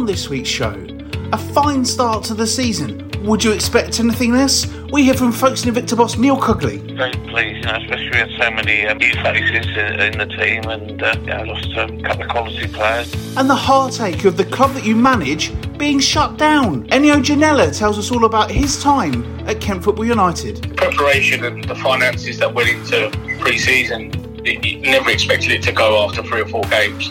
on this week's show, a fine start to the season. Would you expect anything less? We hear from Folkestone Invicta boss Neil Cugley. Very pleased, you know, especially we had so many um, new faces in, in, the team and uh, yeah, lost a couple of quality players. And the heartache of the club that you manage being shut down. Ennio Gonella tells us all about his time at Kent Football United. Preparation and the finances that went into pre-season, you never expected it to go after three or four games.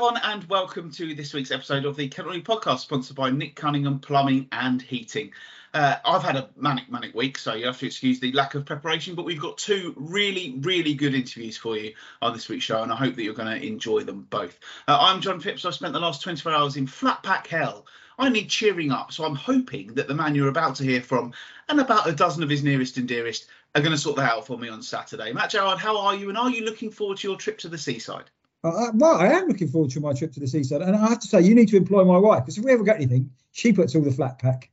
Everyone, and welcome to this week's episode of the Kent Podcast, sponsored by Nick Cunningham Plumbing and Heating. Uh, I've had a manic, manic week, so you have to excuse the lack of preparation, but we've got two really, really good interviews for you on this week's show, and I hope that you're going to enjoy them both. Uh, I'm John Phipps. I've spent the last 24 hours in flat pack hell. I need cheering up, so I'm hoping that the man you're about to hear from and about a dozen of his nearest and dearest are going to sort that out for me on Saturday. Matt Gerard, how are you, and are you looking forward to your trip to the seaside? Well, I am looking forward to my trip to the seaside, and I have to say, you need to employ my wife because if we ever get anything, she puts all the flat pack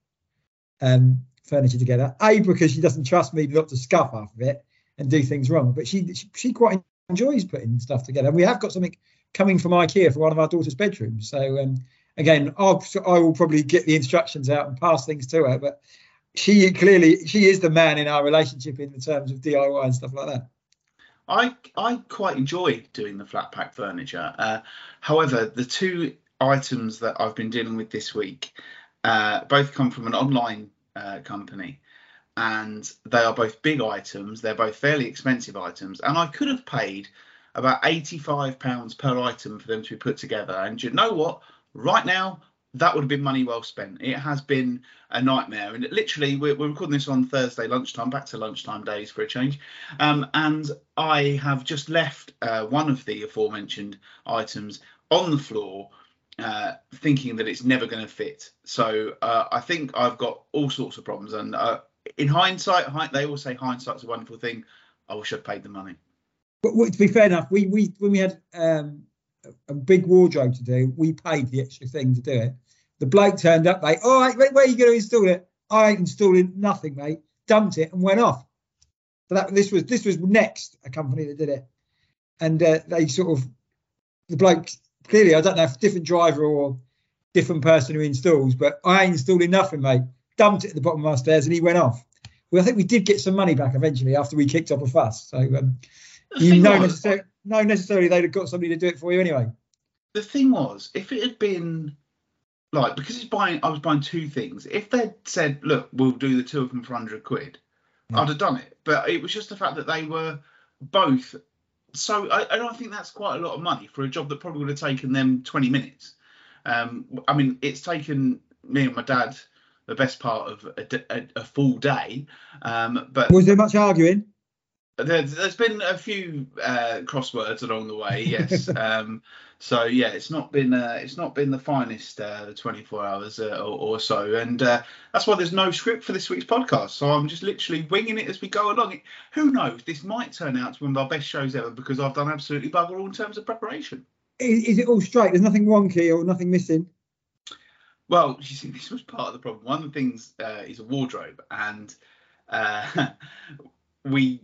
um, furniture together. A because she doesn't trust me not to scuff half of it and do things wrong, but she she, she quite enjoys putting stuff together. And we have got something coming from IKEA for one of our daughter's bedrooms. So um, again, I'll, I will probably get the instructions out and pass things to her, but she clearly she is the man in our relationship in the terms of DIY and stuff like that. I I quite enjoy doing the flat pack furniture. Uh, however, the two items that I've been dealing with this week uh, both come from an online uh, company, and they are both big items. They're both fairly expensive items, and I could have paid about eighty-five pounds per item for them to be put together. And you know what? Right now, that would have been money well spent. It has been a nightmare, and literally, we're, we're, recording this on Thursday lunchtime, back to lunchtime days for a change. Um, and I have just left uh, one of the aforementioned items on the floor, uh, thinking that it's never going to fit. So uh, I think I've got all sorts of problems. And uh, in hindsight, they all say hindsight's a wonderful thing. I wish I'd paid the money. But to be fair enough, we we when we had um, a big wardrobe to do, we paid the extra thing to do it. The bloke turned up, mate. All right, where are you going to install it? I ain't installing nothing, mate. Dumped it and went off. So that this was this was next a company that did it, and uh, they sort of the bloke clearly I don't know if different driver or different person who installs, but I ain't installing nothing, mate. Dumped it at the bottom of our stairs and he went off. Well, I think we did get some money back eventually after we kicked up a fuss. So um, you know, necessarily, no necessarily they'd have got somebody to do it for you anyway. The thing was, if it had been like because he's buying I was buying two things. If they'd said, look, we'll do the two of them for hundred quid, yeah. I'd have done it. But it was just the fact that they were both so I, I, don't think that's quite a lot of money for a job that probably would have taken them 20 minutes. Um, I mean, it's taken me and my dad the best part of a, a, a full day. Um, but was there much arguing? There, has been a few uh, crosswords along the way, yes. um, so yeah, it's not been uh, it's not been the finest uh, 24 hours uh, or, or, so, and uh, that's why there's no script for this week's podcast. So I'm just literally winging it as we go along. It, who knows? This might turn out to be one of our best shows ever because I've done absolutely bugger all in terms of preparation. Is, is it all straight? There's nothing wonky or nothing missing. Well, you see, this was part of the problem. One of the things uh, is a wardrobe, and we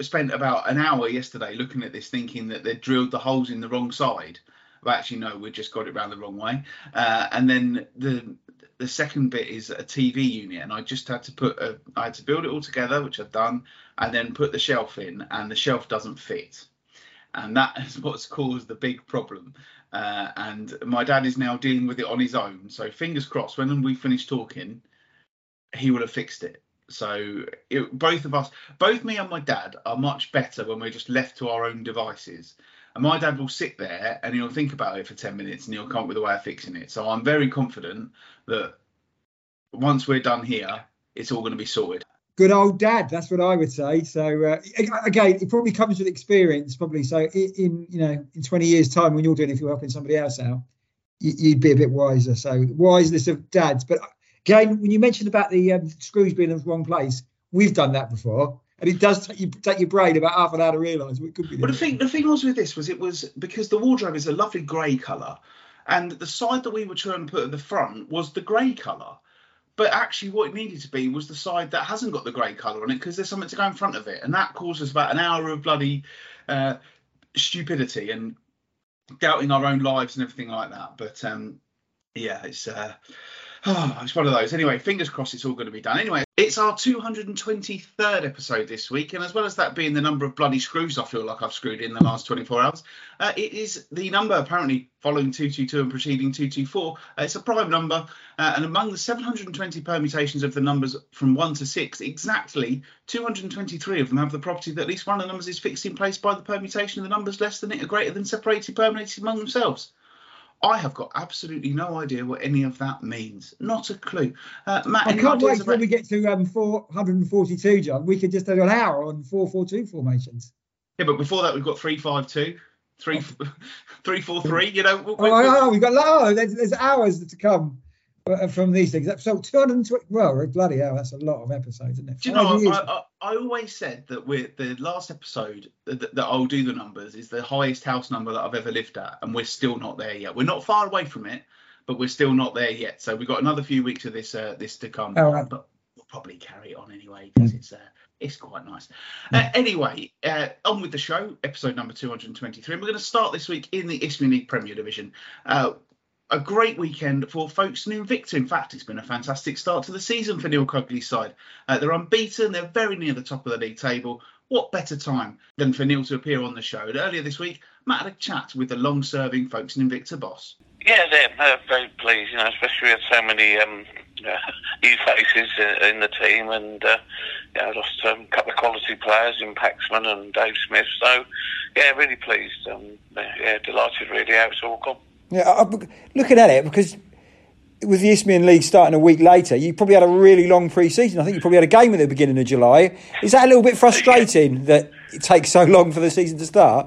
spent about an hour yesterday looking at this, thinking that they'd drilled the holes in the wrong side. But actually, no, we just got it around the wrong way. Uh, and then the the second bit is a TV unit, and I just had to put a, I had to build it all together, which I've done, and then put the shelf in, and the shelf doesn't fit, and that is what's caused the big problem. Uh, and my dad is now dealing with it on his own. So fingers crossed, when we finish talking, he will have fixed it. So it, both of us, both me and my dad, are much better when we're just left to our own devices. And my dad will sit there and he'll think about it for 10 minutes and he'll come up with a way of fixing it. So I'm very confident that once we're done here, it's all going to be sorted. Good old dad, that's what I would say. So uh, again, it probably comes with experience, probably. So in you know in 20 years' time, when you're doing, if you're helping somebody else out, you'd be a bit wiser. So wiseness of dads. But Again, when you mentioned about the um, screws being in the wrong place, we've done that before, and it does take, you, take your brain about half an hour to realise what could be. But the thing, the thing was with this was it was because the wardrobe is a lovely grey colour, and the side that we were trying to put at the front was the grey colour. But actually, what it needed to be was the side that hasn't got the grey colour on it because there's something to go in front of it, and that causes about an hour of bloody uh, stupidity. And doubting our own lives and everything like that. But um, yeah, it's uh, oh, it's one of those. Anyway, fingers crossed it's all going to be done. Anyway, it's our 223rd episode this week, and as well as that being the number of bloody screws I feel like I've screwed in the last 24 hours, uh, it is the number apparently following 222 and preceding 224. Uh, it's a prime number, uh, and among the 720 permutations of the numbers from 1 to 6, exactly 223 of them have the property that at least one of the numbers is fixed in place by the permutation of the numbers less than it or greater than separated permutated among themselves. I have got absolutely no idea what any of that means. Not a clue. Uh, Matt, I can't wait about- till we get to um, 442, John. We could just do an hour on 442 formations. Yeah, but before that, we've got 352, 3, 343. You know, we- Oh, oh, oh, we've got oh, there's, there's hours to come from these things. So 220. Well, bloody hell, that's a lot of episodes, isn't it? Do you know, Five. I, I, I always said that we're the last episode that, that I'll do the numbers is the highest house number that I've ever lived at, and we're still not there yet. We're not far away from it, but we're still not there yet. So we've got another few weeks of this uh, this to come. Oh, right. But we'll probably carry it on anyway because it's uh, it's quite nice. Uh, anyway, uh, on with the show, episode number 223. And we're going to start this week in the Isthmian League Premier Division. Uh, a great weekend for Folkestone Invicta. In fact, it's been a fantastic start to the season for Neil Cugley's side. Uh, they're unbeaten, they're very near the top of the league table. What better time than for Neil to appear on the show? And earlier this week, Matt had a chat with the long serving Folkestone Invicta boss. Yeah, they're, they're very pleased, you know, especially with so many um, uh, new faces uh, in the team and, uh, yeah, lost um, a couple of quality players in Paxman and Dave Smith. So, yeah, really pleased. Um, yeah, delighted really how it's all gone. Yeah, I, looking at it because with the Isthmian League starting a week later, you probably had a really long pre-season. I think you probably had a game at the beginning of July. Is that a little bit frustrating that it takes so long for the season to start?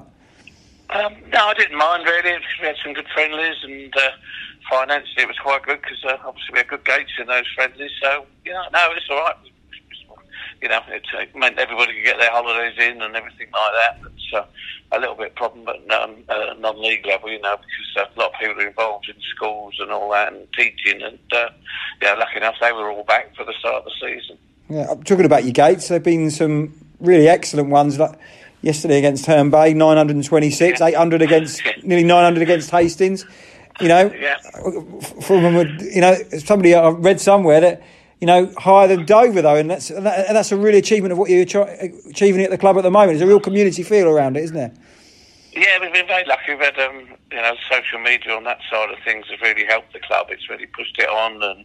Um, no, I didn't mind really. We had some good friendlies, and uh, financially it was quite good because uh, obviously we had good gates in those friendlies. So you know, no, it's all right. You know, it, it meant everybody could get their holidays in and everything like that. It's uh, a little bit of problem, but um, uh, non-league level, you know, because uh, a lot of people are involved in schools and all that and teaching, and uh, yeah, lucky enough they were all back for the start of the season. Yeah, I'm talking about your gates. There've been some really excellent ones, like yesterday against Herne Bay, 926, 800 against nearly 900 against Hastings. You know, Yeah. from you know somebody I read somewhere that you know higher than Dover though, and that's and, that, and that's a real achievement of what you're try, achieving at the club at the moment. There's a real community feel around it, isn't there? Yeah, we've been very lucky. We've had, um, you know, social media on that side of things has really helped the club. It's really pushed it on, and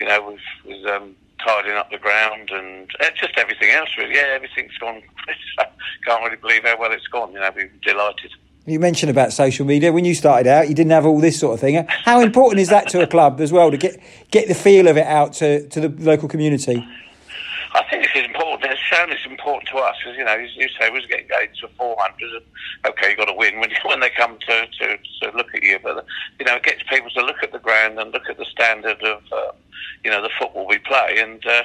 you know, we've, we've um, tidying up the ground and uh, just everything else. Really, yeah, everything's gone. Can't really believe how well it's gone. You know, we're delighted. You mentioned about social media. When you started out, you didn't have all this sort of thing. How important is that to a club as well to get get the feel of it out to, to the local community? I think it's important. It's shown it's important to us because you know, you, you say we was getting four hundred, and okay, you got to win when when they come to, to to look at you. But you know, it gets people to look at the ground and look at the standard of uh, you know the football we play, and uh,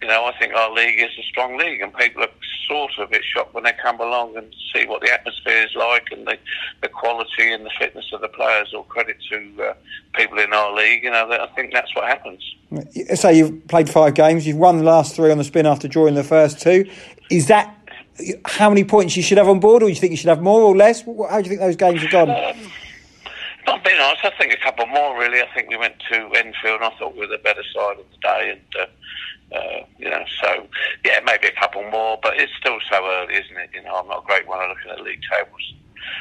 you know, I think our league is a strong league, and people are sort of a bit shocked when they come along and see what the atmosphere is like and the, the quality and the fitness of the players. All credit to uh, people in our league. You know, I think that's what happens. Say you've played five games, you've won the last three on the spin after drawing the first two. Is that how many points you should have on board, or do you think you should have more or less? How do you think those games have gone? If I'm being honest, I think a couple more really. I think we went to Enfield and I thought we were the better side of the day and uh, uh, you know, so yeah, maybe a couple more, but it's still so early, isn't it? You know, I'm not a great one I look at league tables.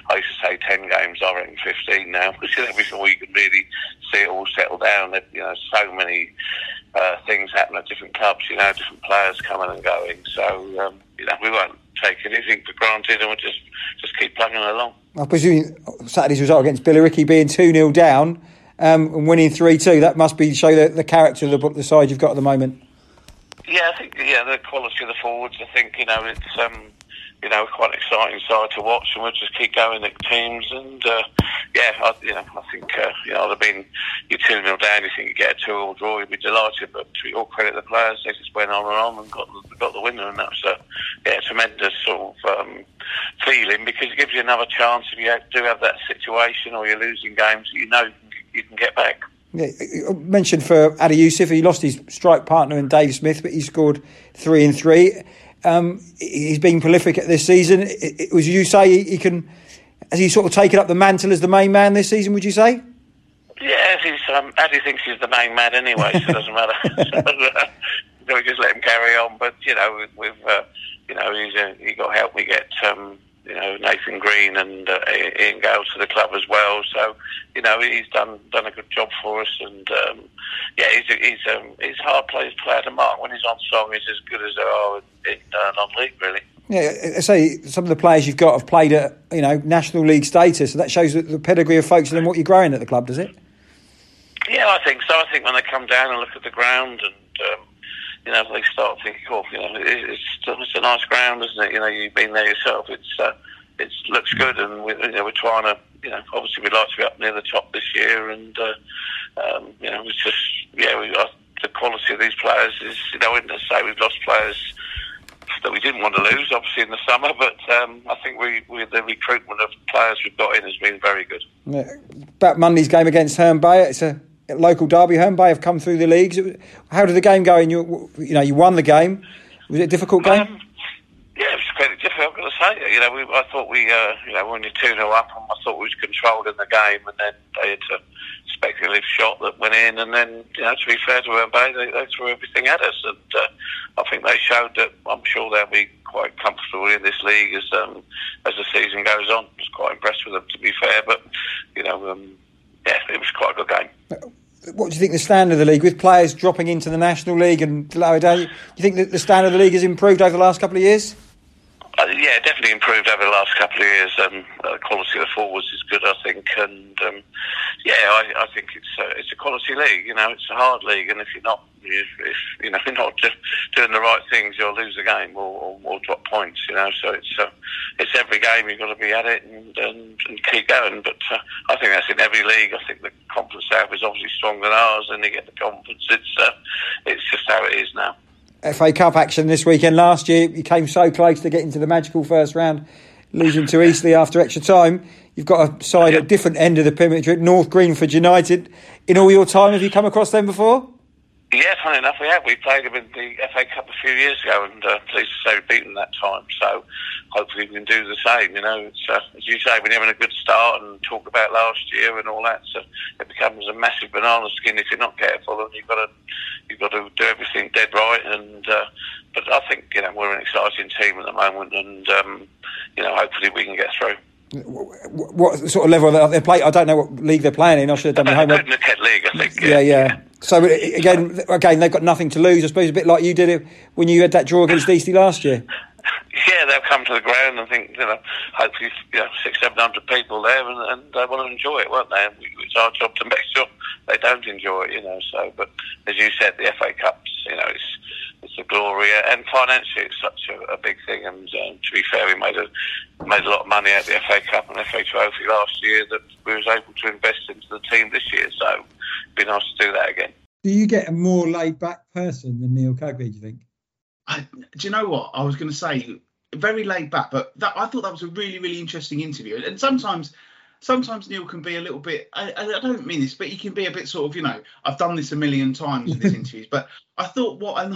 I used to say ten games, I reckon fifteen now, because you know, before you can really see it all settle down. There, you know, so many uh, things happen at different clubs. You know, different players coming and going. So um, you know, we won't take anything for granted, and we'll just just keep plugging along. I presume Saturday's result against Billericay being 2 0 down um, and winning 3 2, that must be show the, the character of the, the side you've got at the moment. Yeah, I think yeah, the quality of the forwards. I think you know it's um, you know quite an exciting side to watch, and we'll just keep going at teams. And uh, yeah, I, you know I think uh, you know they've been you two nil down. You think you get a two all draw, you'd be delighted. But to all credit the players, they just went on and on and got the, got the winner, and that was a yeah tremendous sort of um, feeling because it gives you another chance if you do have that situation or you're losing games, you know you can get back. Yeah, mentioned for Adi Youssef, he lost his strike partner in Dave Smith, but he scored three and three. Um, he's been prolific at this season. It, it was you say he, he can has he sort of taken up the mantle as the main man this season? Would you say? Yeah, he's, um, Addy thinks he's the main man anyway, so it doesn't matter. so, uh, we just let him carry on. But you know, with, with uh, you know, he's uh, he got help. We get um, you know Nathan Green and uh, Ian Gale to the club as well. So you know he's done done a good job for us, and um, yeah, he's a, he's um, he's a hard player player to mark when he's on song. He's as good as there are in, in uh, non-league, really. Yeah, I say some of the players you've got have played at you know national league status, so that shows the pedigree of folks and what you're growing at the club, does it? Yeah, I think so. I think when they come down and look at the ground and um, you know, they start thinking, oh, you know, it's, it's a nice ground, isn't it? You know, you've been there yourself. It's uh, it looks good, and we, you know, we're trying to, you know, obviously we'd like to be up near the top this year, and uh, um, you know, it's just, yeah, we, uh, the quality of these players is, you know, I wouldn't say we've lost players that we didn't want to lose, obviously in the summer, but um, I think we, we, the recruitment of players we've got in has been very good. Yeah. About Monday's game against Herne Bay, it's a local derby. Herne Bay have come through the leagues. How did the game go? And you, you know, you won the game. Was it a difficult game? Um, yeah, it was quite difficult. I've got to say, you know, we, I thought we, uh, you know, were only two 0 up, and I thought we was controlled in the game, and then they had a speculative shot that went in, and then, you know, to be fair to Herne Bay, they, they threw everything at us, and uh, I think they showed that. I'm sure they'll be quite comfortable in this league as um, as the season goes on. I was quite impressed with them, to be fair, but you know. Um, yeah, it was quite a good game. What do you think the standard of the league with players dropping into the National League and lower down? Do you think that the standard of the league has improved over the last couple of years? Uh, yeah, definitely improved over the last couple of years. Um, the quality of the forwards is good, I think, and um, yeah, I, I think it's a, it's a quality league. You know, it's a hard league, and if you're not if, if you know you're not just doing the right things, you'll lose a game or, or, or drop points. You know, so it's uh, it's every game you've got to be at it and, and, and keep going. But uh, I think that's in every league. I think the Conference South is obviously stronger than ours, and they get the conference. It's uh, it's just how it is now. FA Cup action this weekend. Last year, you came so close to getting to the magical first round, losing to Eastleigh after extra time. You've got a side at a different end of the perimeter at North Greenford United. In all your time, have you come across them before? Yeah, funny enough, we have. We played them in the FA Cup a few years ago, and uh, pleased to say we beat them that time. So hopefully we can do the same. You know, it's, uh, as you say, we're having a good start and talk about last year and all that. So it becomes a massive banana skin if you're not careful, and you've got to you've got to do everything dead right. And uh, but I think you know we're an exciting team at the moment, and um, you know hopefully we can get through. What sort of level are they playing? I don't know what league they're playing in. I should have done my homework. Good League, I think. Yeah, yeah. yeah. So again, again, they've got nothing to lose. I suppose a bit like you did it when you had that draw against Eastleigh last year. Yeah, they'll come to the ground and think, you know, hopefully, you know, six, seven hundred people there, and, and they want to enjoy it, won't they? It's our job to make sure they don't enjoy it, you know. So, but as you said, the FA Cups, you know, it's it's a glory, and financially, it's such a, a big thing. And um, to be fair, we made a made a lot of money out of the FA Cup and FA Trophy last year that we was able to invest into the team this year. So, it'd be nice to do that again. Do you get a more laid back person than Neil Cugley? Do you think? I, do you know what I was going to say? Very laid back, but that, I thought that was a really, really interesting interview. And sometimes, sometimes Neil can be a little bit. I, I don't mean this, but he can be a bit sort of, you know, I've done this a million times in these interviews. But I thought what I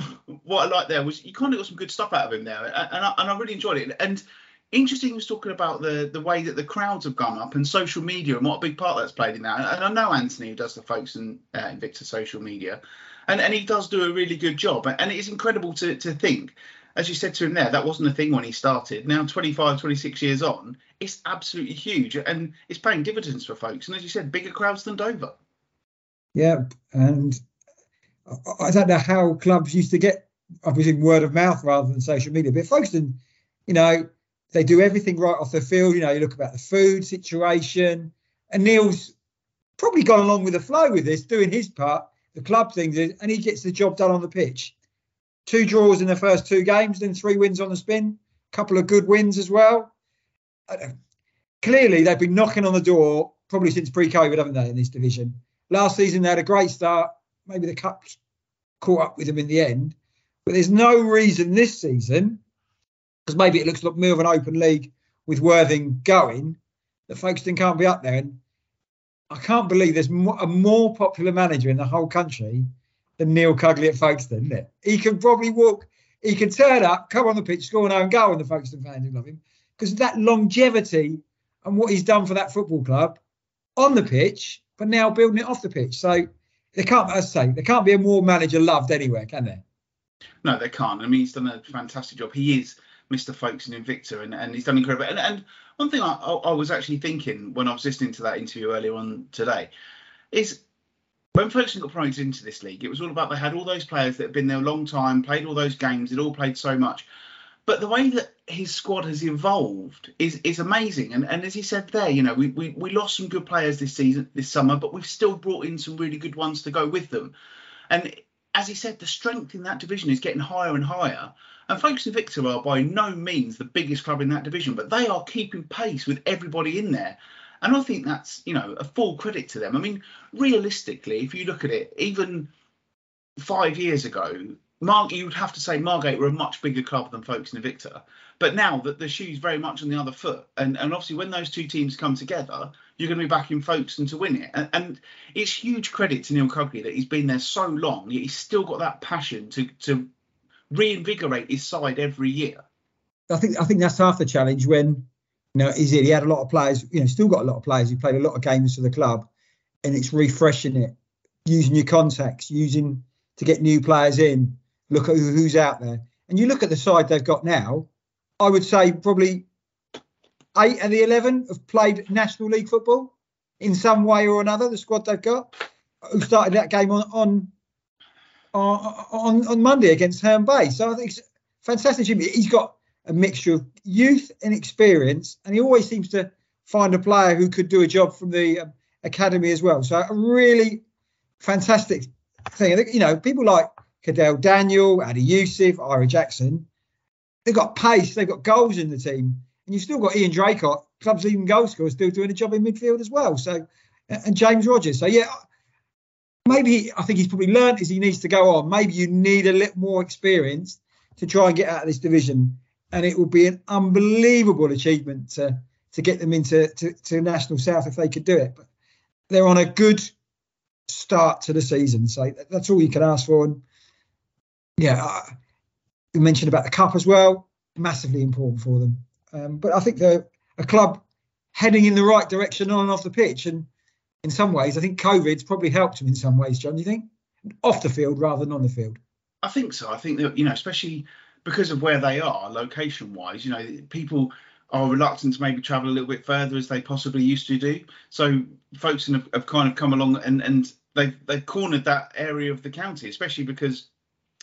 what I liked there was you kind of got some good stuff out of him there, and I, and I really enjoyed it. And interesting, he was talking about the the way that the crowds have gone up and social media and what a big part that's played in that. And I know Anthony who does the folks in uh, Invicta social media, and and he does do a really good job. And it's incredible to to think as you said to him there, that wasn't a thing when he started. Now, 25, 26 years on, it's absolutely huge and it's paying dividends for folks. And as you said, bigger crowds than Dover. Yeah. And I don't know how clubs used to get, I presume, word of mouth rather than social media. But folks, Folkestone, you know, they do everything right off the field. You know, you look about the food situation. And Neil's probably gone along with the flow with this, doing his part, the club things, and he gets the job done on the pitch two draws in the first two games, then three wins on the spin, a couple of good wins as well. Clearly, they've been knocking on the door probably since pre-COVID, haven't they, in this division? Last season they had a great start. Maybe the cups caught up with them in the end, but there's no reason this season, because maybe it looks like more of an open league with Worthing going, that Folkestone can't be up there. And I can't believe there's a more popular manager in the whole country than Neil Cugley at Folkestone, isn't it? He can probably walk, he can turn up, come on the pitch, score an own goal, and the Folkestone fans will love him because of that longevity and what he's done for that football club on the pitch, but now building it off the pitch. So they can't, as I say, there can't be a more manager loved anywhere, can there? No, they can't. I mean, he's done a fantastic job. He is Mr. Folkestone Invicta, and, and he's done incredible. And, and one thing I, I, was actually thinking when I was listening to that interview earlier on today is when Folkestone got promoted into this league, it was all about they had all those players that had been there a long time, played all those games, they'd all played so much. But the way that his squad has evolved is is amazing. And and as he said there, you know, we, we, we lost some good players this season, this summer, but we've still brought in some really good ones to go with them. And as he said, the strength in that division is getting higher and higher. And Folkestone Invicta are by no means the biggest club in that division, but they are keeping pace with everybody in there. And I think that's, you know, a full credit to them. I mean, realistically, if you look at it, even five years ago, Mark, you would have to say Margate were a much bigger club than Folkestone Invicta. But now that the shoe's very much on the other foot, and, and obviously when those two teams come together, you're going to be backing Folkestone to win it. And, and it's huge credit to Neil Cugley that he's been there so long, yet he's still got that passion to to reinvigorate his side every year. I think I think that's half the challenge when you know, is it? He had a lot of players, you know, still got a lot of players who played a lot of games for the club, and it's refreshing it, using your contacts, using to get new players in. Look at who's out there, and you look at the side they've got now. I would say probably eight of the eleven have played National League football in some way or another. The squad they've got, who started that game on on on, on Monday against Herne Bay. So I think it's fantastic. He's got a mixture of youth and experience, and he always seems to find a player who could do a job from the um, academy as well. So a really fantastic thing. I think, you know, people like Cadell Daniel, Adi Youssef, Ira Jackson, they've got pace, they've got goals in the team, and you've still got Ian Draycott, club's leading goal scorer, still doing a job in midfield as well. So, and James Rogers. So yeah, maybe I think he's probably learned is he needs to go on. Maybe you need a little more experience to try and get out of this division and it would be an unbelievable achievement to to get them into to, to National South if they could do it. But they're on a good start to the season, so that's all you can ask for. And yeah, you mentioned about the cup as well, massively important for them. Um, but I think they're a club heading in the right direction on and off the pitch, and in some ways, I think COVID's probably helped them in some ways. John, do you think off the field rather than on the field? I think so. I think that you know, especially because of where they are location wise, you know, people are reluctant to maybe travel a little bit further as they possibly used to do. So folks have, have kind of come along and and they've they've cornered that area of the county, especially because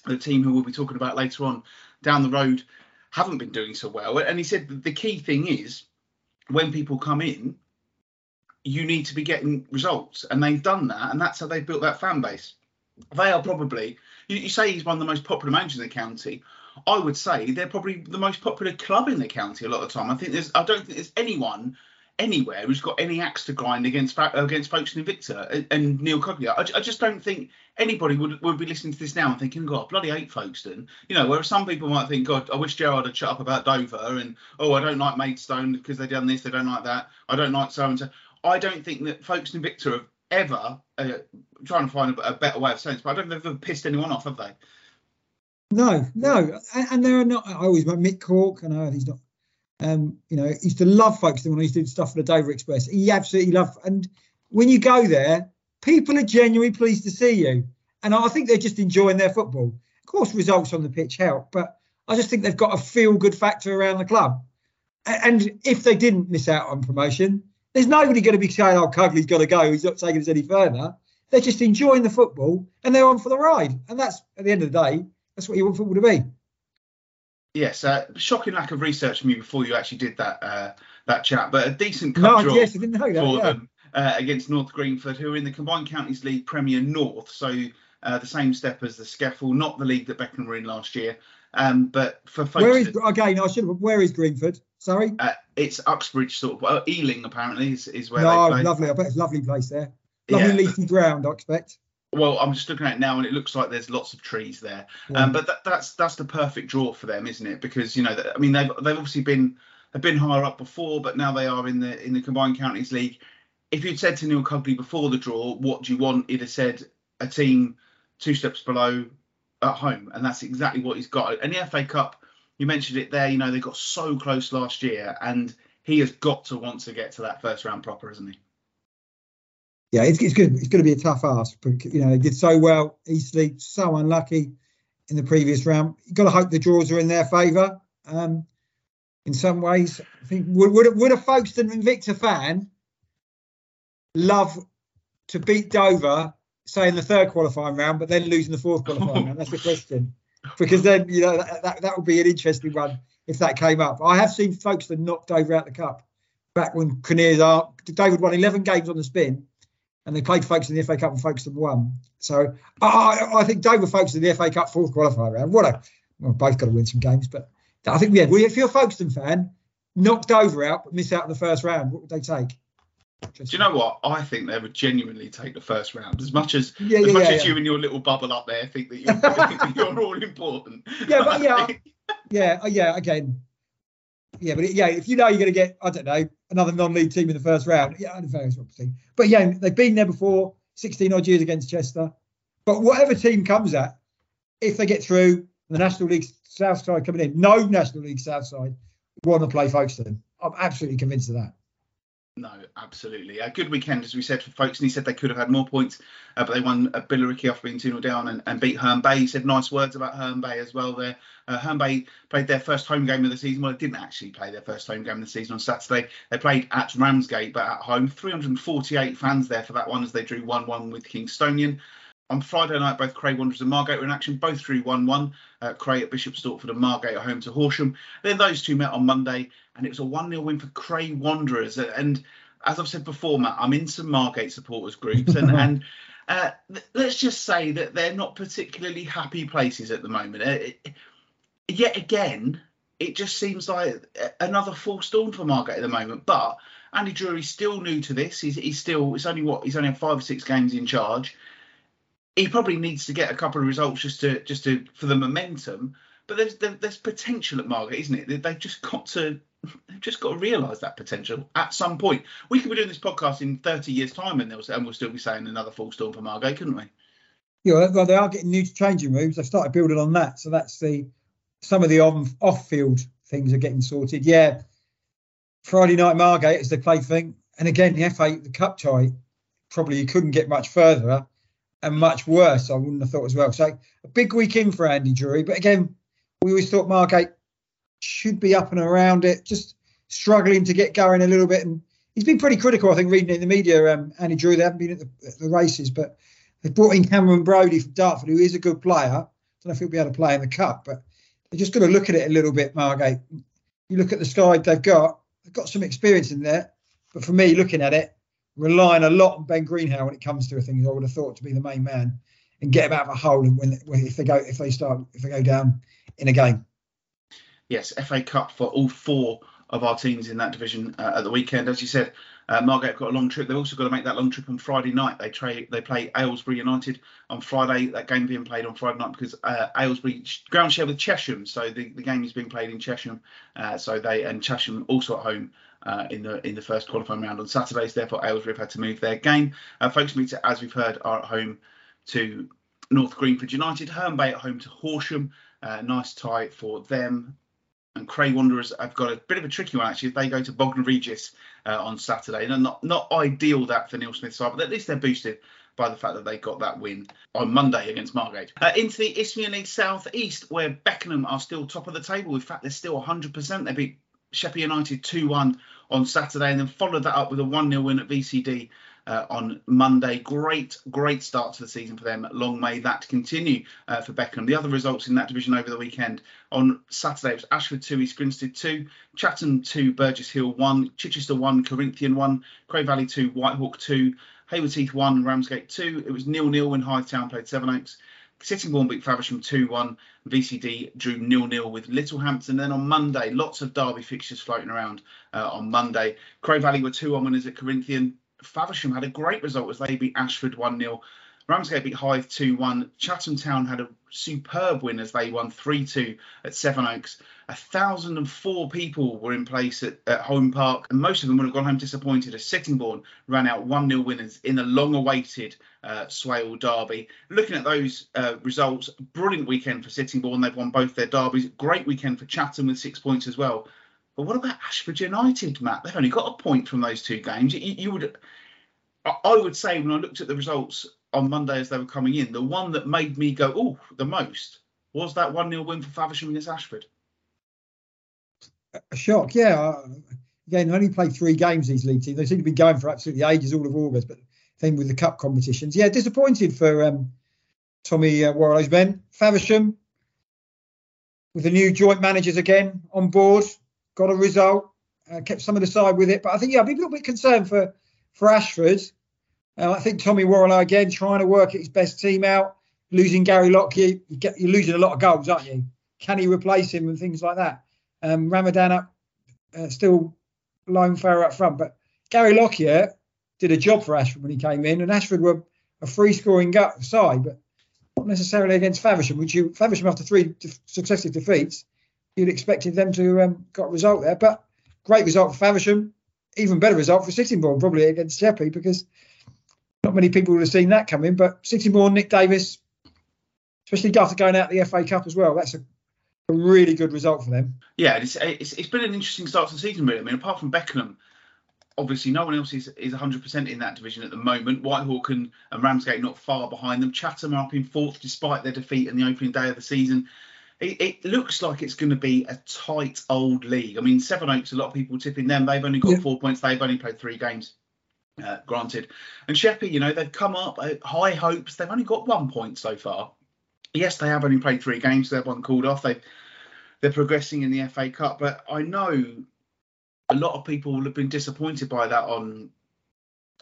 the team who we'll be talking about later on down the road haven't been doing so well. And he said the key thing is when people come in, you need to be getting results, and they've done that, and that's how they've built that fan base. They are probably you, you say he's one of the most popular managers in the county. I would say they're probably the most popular club in the county a lot of the time. I think there's I don't think there's anyone anywhere who's got any axe to grind against against Folkestone Invicta and, and Neil Cugley. I, I, just don't think anybody would, would be listening to this now and thinking, God, bloody hate Folkestone. You know, whereas some people might think, God, I wish Gerard had shut up about Dover and oh, I don't like Maidstone because they've done this, they don't like that. I don't like so and so. I don't think that Folkestone Invicta have ever uh, trying to find a, a, better way of saying this, but I don't think they've ever pissed anyone off, have they? No, no, and, and there are not. I always about Mick Cork. I know he's not. Um, you know, he used to love Folkestone when he used to do stuff for the Dover Express. He absolutely loved. And when you go there, people are genuinely pleased to see you, and I think they're just enjoying their football. Of course, results on the pitch help, but I just think they've got a feel-good factor around the club. And if they didn't miss out on promotion, there's nobody going to be saying, "Oh, Cugley's got to go. He's not taking us any further." They're just enjoying the football and they're on for the ride. And that's at the end of the day, that's what you want football to be. Yes, uh, shocking lack of research from you before you actually did that uh, that chat, but a decent cup no, draw yes, I didn't know that, for yeah. them uh, against North Greenford, who are in the Combined Counties League Premier North, so uh, the same step as the SCEFL, not the league that Beckenham were in last year. Um, but for folks where is that, again? I should have. Where is Greenford? Sorry. uh, it's Uxbridge sort of. Well, Ealing apparently is, is where no, they play. lovely. I bet it's a lovely place there. Lovely Yeah. leafy ground, I expect. Well, I'm just looking at it now, and it looks like there's lots of trees there. Yeah. Um, but that, that's that's the perfect draw for them, isn't it? Because you know, I mean, they've they've obviously been have been higher up before, but now they are in the in the combined counties league. If you'd said to Neil Cugley before the draw, what do you want? He'd have said a team two steps below at home, and that's exactly what he's got. And the FA Cup, you mentioned it there. You know, they got so close last year, and he has got to want to get to that first round proper, isn't he? Yeah, it's, it's good. It's going to be a tough ask. But, you know, they did so well. Eastleigh so unlucky in the previous round. You've got to hope the draws are in their favour. Um, in some ways, I think would would, would a Folkestone Invicta fan love to beat Dover, say in the third qualifying round, but then losing the fourth qualifying round? That's the question. Because then you know that, that, that would be an interesting one if that came up. I have seen folks that knocked Dover out the cup back when Kinnears are. Dover won 11 games on the spin, and they played Folkestone in the FA Cup and Folkestone won. So I, I think Dover Folkestone in the FA Cup fourth qualifying round. What a well, both got to win some games, but I think yeah, well, if you're a Folkestone fan, knocked over out but miss out in the first round, what would they take? Do you know what? I think they would genuinely take the first round. As much as Yeah, as yeah, much yeah, as you and your little bubble up there think that you're, you're all important. Yeah, but yeah, yeah, uh, yeah. Again, yeah, but yeah, if you know you're going to get, I don't know, another non-league team in the first round, yeah, I don't know, sort. But yeah, they've been there before, 16 odd years against Chester. But whatever team comes at, if they get through the National League South side coming in, no National League South side want to play Folkestone. I'm absolutely convinced of that. No, absolutely. A good weekend, as we said, for folks. And he said they could have had more points, uh, but they won at Billericay after being 2 0 down and, and beat Herne Bay. He said nice words about Herne Bay as well there. Uh, Herne Bay played their first home game of the season. Well, they didn't actually play their first home game of the season on Saturday. They played at Ramsgate, but at home. 348 fans there for that one as they drew 1 1 with Kingstonian. On Friday night, both Cray Wanderers and Margate were in action, both drew 1 1. Uh, Cray at Bishop Stortford and Margate at home to Horsham. Then those two met on Monday, and it was a 1 0 win for Cray Wanderers. And as I've said before, Matt, I'm in some Margate supporters groups, and, and uh, th- let's just say that they're not particularly happy places at the moment. Uh, it- yet again, it just seems like another full storm for Margate at the moment. But Andy Drury's still new to this. He's, he's still, it's only what, he's only had five or six games in charge. He probably needs to get a couple of results just to, just to, for the momentum. But there's, there, there's potential at Margate, isn't it? They- They've just got to, they've just got to realise that potential at some point. We could be doing this podcast in 30 years' time, and, they'll, and we'll still be saying another full storm for Margate, couldn't we? Yeah, well, they are getting new changing rooms. They've started building on that. So that's the some of the on off field things are getting sorted. Yeah. Friday night Margate is the play thing. And again, the FA, the cup tie, probably you couldn't get much further and much worse, I wouldn't have thought as well. So a big weekend for Andy Drury. But again, we always thought Margate should be up and around it, just struggling to get going a little bit. And he's been pretty critical, I think, reading in the media, um, Andy Drury. They haven't been at the, at the races, but they brought in Cameron Brody from Dartford, who is a good player. I don't know if he'll be able to play in the cup, but they're just got to look at it a little bit, Margate. You look at the side they've got, they've got some experience in there. But for me, looking at it, relying a lot on Ben Greenhalgh when it comes to things, I would have thought to be the main man and get him out of a hole when, when if they go if they start if they go down in a game. yes, FA Cup for all four of our teams in that division uh, at the weekend. As you said, uh, Margate got a long trip. They've also got to make that long trip on Friday night. They tra- they play Aylesbury United on Friday. That game being played on Friday night because uh, Aylesbury ground share with Chesham, so the, the game is being played in Chesham. Uh, so they and Chesham also at home. Uh, in the in the first qualifying round on Saturdays, therefore Aylesbury have had to move their game. Uh, folks meet as we've heard are at home to North Greenford United. Herne Bay at home to Horsham. Uh, nice tie for them and Cray Wanderers have got a bit of a tricky one actually. They go to Bognor Regis uh, on Saturday, and not not ideal that for Neil Smith's side, but at least they're boosted by the fact that they got that win on Monday against Margate. Uh, into the Isthmian League South East, where Beckenham are still top of the table. In fact, they're still 100%. They beat Sheppey United 2-1 on Saturday, and then followed that up with a 1-0 win at VCD. Uh, on Monday. Great, great start to the season for them. Long may that continue uh, for Beckenham. The other results in that division over the weekend on Saturday it was Ashford 2, East Grinstead 2, Chatham 2, Burgess Hill 1, Chichester 1, Corinthian 1, Cray Valley 2, Whitehawk 2, Haywards Heath 1, Ramsgate 2. It was nil nil when Hyde Town played Sevenoaks. Sittingbourne beat Faversham 2 1. VCD drew nil nil with Littlehampton. Then on Monday, lots of derby fixtures floating around uh, on Monday. Cray Valley were 2 1 winners at Corinthian. Faversham had a great result as they beat Ashford 1 0. Ramsgate beat Hythe 2 1. Chatham Town had a superb win as they won 3 2 at Sevenoaks. A thousand and four people were in place at, at Holm Park, and most of them would have gone home disappointed as Sittingbourne ran out 1 0 winners in the long awaited uh, Swale derby. Looking at those uh, results, brilliant weekend for Sittingbourne. They've won both their derbies. Great weekend for Chatham with six points as well. But what about Ashford United, Matt? They've only got a point from those two games. You, you would, I would say, when I looked at the results on Monday as they were coming in, the one that made me go, oh, the most was that 1 0 win for Faversham against Ashford. A shock, yeah. Again, only played three games these league teams. They seem to be going for absolutely ages all of August, but thing with the cup competitions. Yeah, disappointed for um, Tommy uh, Warrilow's men. Faversham, with the new joint managers again on board, got a result, uh, kept some of the side with it. But I think, yeah, I'd be a little bit concerned for, for Ashford. Uh, I think Tommy Warrilow again trying to work his best team out. Losing Gary Lockyer, you get, you're losing a lot of goals, aren't you? Can he replace him and things like that? Um, Ramadan up, uh, still lone fair up front, but Gary Lockyer did a job for Ashford when he came in, and Ashford were a free scoring gut side, but not necessarily against Faversham, which you Faversham after three successive defeats, you'd expected them to um, got a result there. But great result for Faversham, even better result for Sittingbourne probably against Sheppey because not many people would have seen that coming. But Sittingbourne Nick Davis, especially after going out the FA Cup as well, that's a, a really good result for them. Yeah, it's, it's, it's been an interesting start to the season really. I mean, apart from Beckenham obviously no one else is, is 100% in that division at the moment. Whitehawk and, and Ramsgate not far behind them. Chatham are up in fourth despite their defeat in the opening day of the season. It, it looks like it's going to be a tight old league. I mean, Sevenoaks, a lot of people tipping them. They've only got yeah. four points. They've only played three games. Uh, granted, and Sheppey, you know, they've come up uh, high hopes. They've only got one point so far. Yes, they have only played three games. They've one called off. They they're progressing in the FA Cup, but I know a lot of people will have been disappointed by that on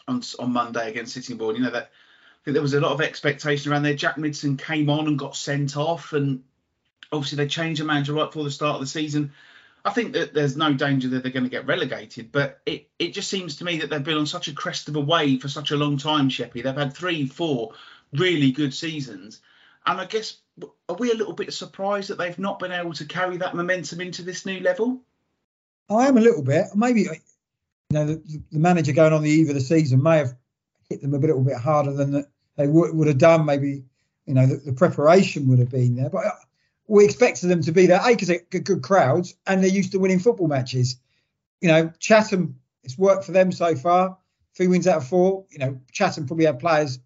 on on Monday against Sittingbourne. You know that I think there was a lot of expectation around there. Jack Midson came on and got sent off, and obviously they changed the manager right before the start of the season. I think that there's no danger that they're going to get relegated, but it, it just seems to me that they've been on such a crest of a wave for such a long time, Sheppey. They've had three, four really good seasons. And I guess, are we a little bit surprised that they've not been able to carry that momentum into this new level? I am a little bit. Maybe uh, you know the, the, manager going on the eve of the season may have hit them a little bit harder than the, they would, would have done. Maybe you know the, the, preparation would have been there, but uh, we expected them to be there. A because they're good crowds and they're used to winning football matches. You know, Chatham, it's worked for them so far. Three wins out of four. You know, Chatham probably had players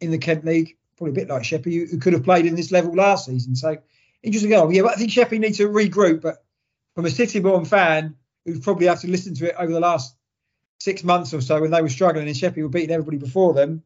in the Kent League, probably a bit like Sheppey, who, could have played in this level last season. So interesting goal. Yeah, but I think Sheppey needs to regroup. But from a Sittingbourne fan, who probably have to listen to it over the last six months or so when they were struggling and Sheppey were beating everybody before them.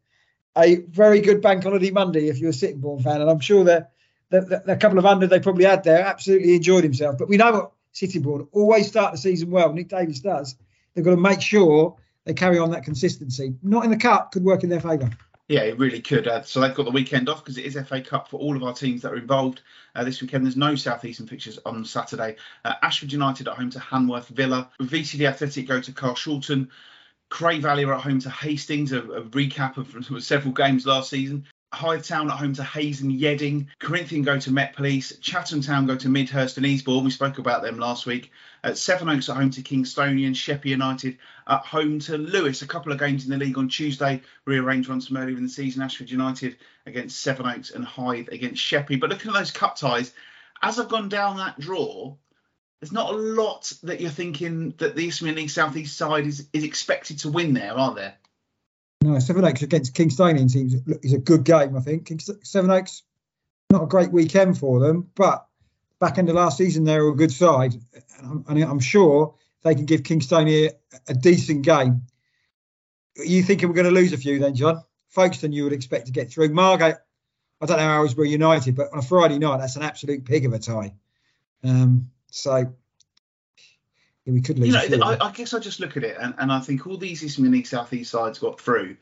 A very good bank holiday Monday if you're a Sittingbourne fan, and I'm sure that the, the, couple of under they probably had there absolutely enjoyed himself. But we know what Sittingbourne always start the season well. Nick Davis does. They've got to make sure they carry on that consistency. Not in the cup could work in their favour. Yeah, it really could. Uh, so they've got the weekend off because it is FA Cup for all of our teams that are involved uh, this weekend. There's no southeastern fixtures on Saturday. Uh, Ashford United at home to Hanworth Villa. VCD Athletic go to Carshalton. Cray Valley are at home to Hastings, a, a recap of several games last season. Hythe Town at home to Hayes and Yeading. Corinthian go to Met Police. Chatham Town go to Midhurst and Eastbourne. We spoke about them last week. Uh, Sevenoaks at home to Kingstonian. Sheppey United at home to Lewes. A couple of games in the league on Tuesday, rearranged ones from earlier in the season. Ashford United against Sevenoaks and Hythe against Sheppey. But looking at those cup ties, as I've gone down that draw, there's not a lot that you're thinking that the Isthmian League South East side is, is expected to win there, are there? No, Sevenoaks against Kingstonian teams is a good game, I think. Sevenoaks not a great weekend for them, but back end of last season they were a good side, and I'm, I'm sure they can give Kingstonian a, a decent game. You thinking we're going to lose a few then, John? Folkestone you would expect to get through. Margate, I don't know how we're United, but on a Friday night that's an absolute pig of a tie. Um, so we could lose. You know, I, I, guess I just look at it and, and I think all these East League South East sides got through,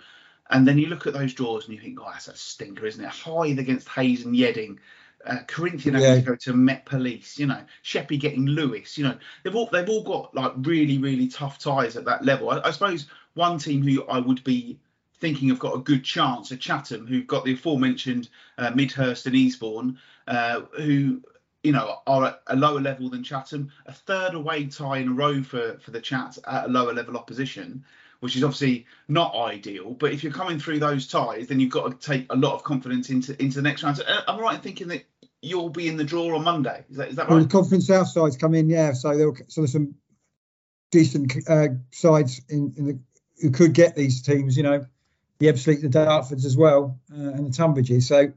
and then you look at those draws and you think, oh, that's a stinker, isn't it? Hythe against Hayes and Yeading. Uh, Corinthian having yeah. to go to Met Police, you know, Sheppey getting Lewes, you know, they've all they've all got like really really tough ties at that level. I, I suppose one team who I would be thinking have got a good chance are Chatham, who've got the aforementioned uh, Midhurst and Eastbourne, uh, who you know, are at a lower level than Chatham. A third away tie in a row for for the Chats at a lower level opposition, which is obviously not ideal. But if you're coming through those ties, then you've got to take a lot of confidence into into the next round. So, uh, I'm right in thinking that you'll be in the draw on Monday. Is that is that right? Well, the Conference South sides come in, yeah. So there so there's some decent uh, sides in, in the, who could get these teams. You know, the Ebbsfleet, the Dartfords as well, uh, and the Tonbridges. So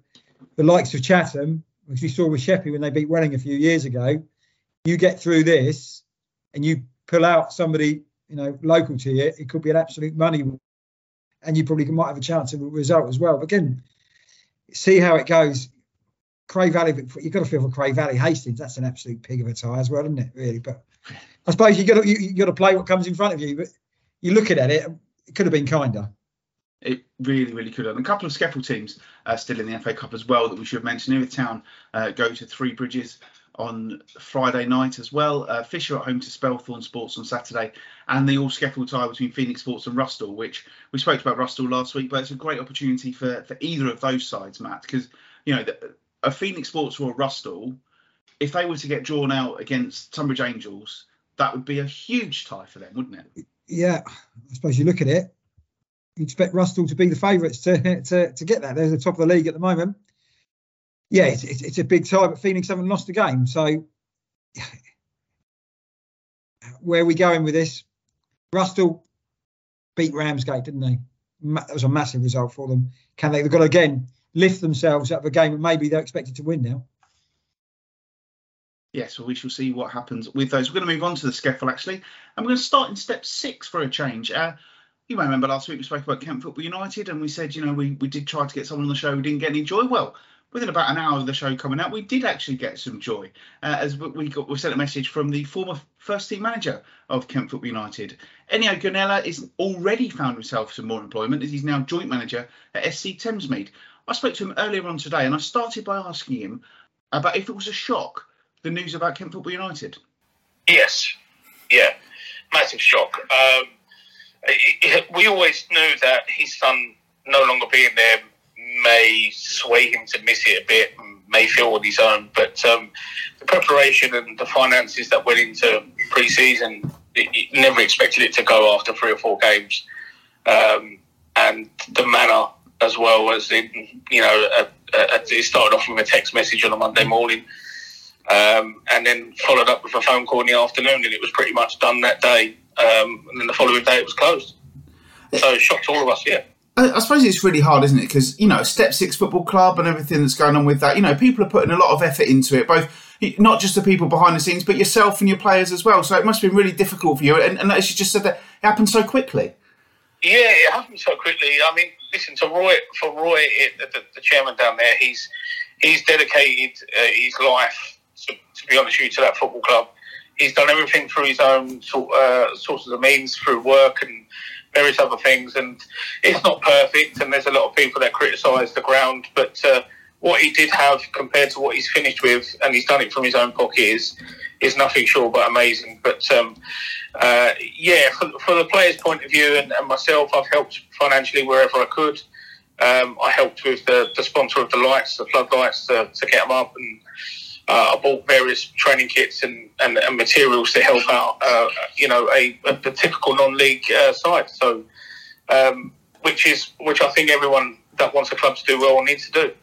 the likes of Chatham, which we saw with Sheppey when they beat Welling a few years ago, you get through this and you pull out somebody you know local to you, it could be an absolute money, and you probably might have a chance of a result as well. But again, see how it goes. Cray Valley, you've got to feel for Cray Valley. Hastings, that's an absolute pig of a tie as well, isn't it? Really, but I suppose you got to you, you got to play what comes in front of you. But you're looking at it, it could have been kinder. It really, really could. And a couple of SCEFL teams uh, still in the FA Cup as well that we should mention. mentioned. Town uh, go to Three Bridges on Friday night as well. Uh, Fisher at home to Spelthorne Sports on Saturday, and the all SCEFL tie between Phoenix Sports and Rusthall, which we spoke about Rusthall last week, but it's a great opportunity for, for either of those sides, Matt, because you know the, a Phoenix Sports or a Rusthall, if they were to get drawn out against Tonbridge Angels, that would be a huge tie for them, wouldn't it? Yeah, I suppose you look at it you expect Rusthall to be the favourites to, to to get that. They're the top of the league at the moment. Yeah, it's, it's, it's a big tie, but Phoenix haven't lost a game. So where are we going with this? Rusthall beat Ramsgate, didn't they? That was a massive result for them. Can they? They've got to again lift themselves out of a game, and maybe they're expected to win now. Yes, well, we shall see what happens with those. We're going to move on to the SCEFL actually, and we're going to start in step six for a change. Uh, you may remember last week we spoke about Kent Football United and we said, you know, we, we did try to get someone on the show who didn't get any joy. Well, within about an hour of the show coming out, we did actually get some joy uh, as we got we sent a message from the former first team manager of Kent Football United. Ennio Gonella is already found himself some more employment as he's now joint manager at SC Thamesmead. I spoke to him earlier on today and I started by asking him about if it was a shock, the news about Kent Football United. Yes, yeah, massive shock. Um, we always knew that his son no longer being there may sway him to miss it a bit, may feel on his own. But um, the preparation and the finances that went into pre-season, never expected it to go after three or four games, um, and the manner as well as in, you know, uh, uh, it started off with a text message on a Monday morning. Um, and then followed up with a phone call in the afternoon, and it was pretty much done that day um, and then the following day it was closed. So shocked all of us, yeah. I suppose it's really hard, isn't it? Because you know, Step Six Football Club and everything that's going on with that. You know, people are putting a lot of effort into it, both not just the people behind the scenes, but yourself and your players as well. So it must have been really difficult for you. And, and as you just said, that it happened so quickly. Yeah, it happened so quickly. I mean, listen to Roy. For Roy, it, the, the, chairman down there, he's he's dedicated uh, his life to, to be honest with you to that football club he's done everything through his own uh, sources of means, through work and various other things. And it's not perfect, and there's a lot of people that criticise the ground. But uh, what he did have compared to what he's finished with, and he's done it from his own pocket, is is nothing short but amazing. But um, uh, yeah, for, the players' point of view, and, and, myself, I've helped financially wherever I could. Um, I helped with the, the, sponsor of the lights, the floodlights, to, to get them up and uh, I bought various training kits and, and, and materials to help out, uh, you know, a, a, a typical non-league uh, side. So, um, which is which I think everyone that wants a club to do well needs to do.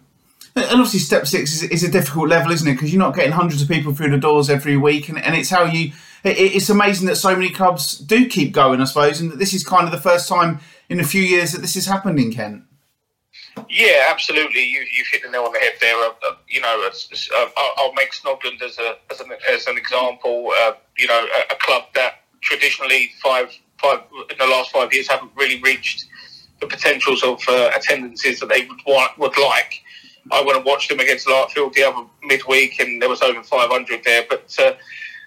And obviously, step six is, is a difficult level, isn't it? Because you're not getting hundreds of people through the doors every week, and, and it's how you. It, it's amazing that so many clubs do keep going, I suppose, and that this is kind of the first time in a few years that this has happened in Kent. Yeah, absolutely. You you hit the nail on the head there. Uh, uh, you know, uh, I'll make Snodland as a as an, as an example. Uh, you know, a, a, club that traditionally five five in the last five years haven't really reached the potentials of uh, attendances that they would want would like. I went and watched them against Larkfield the other midweek, and there was over 500 there. But uh,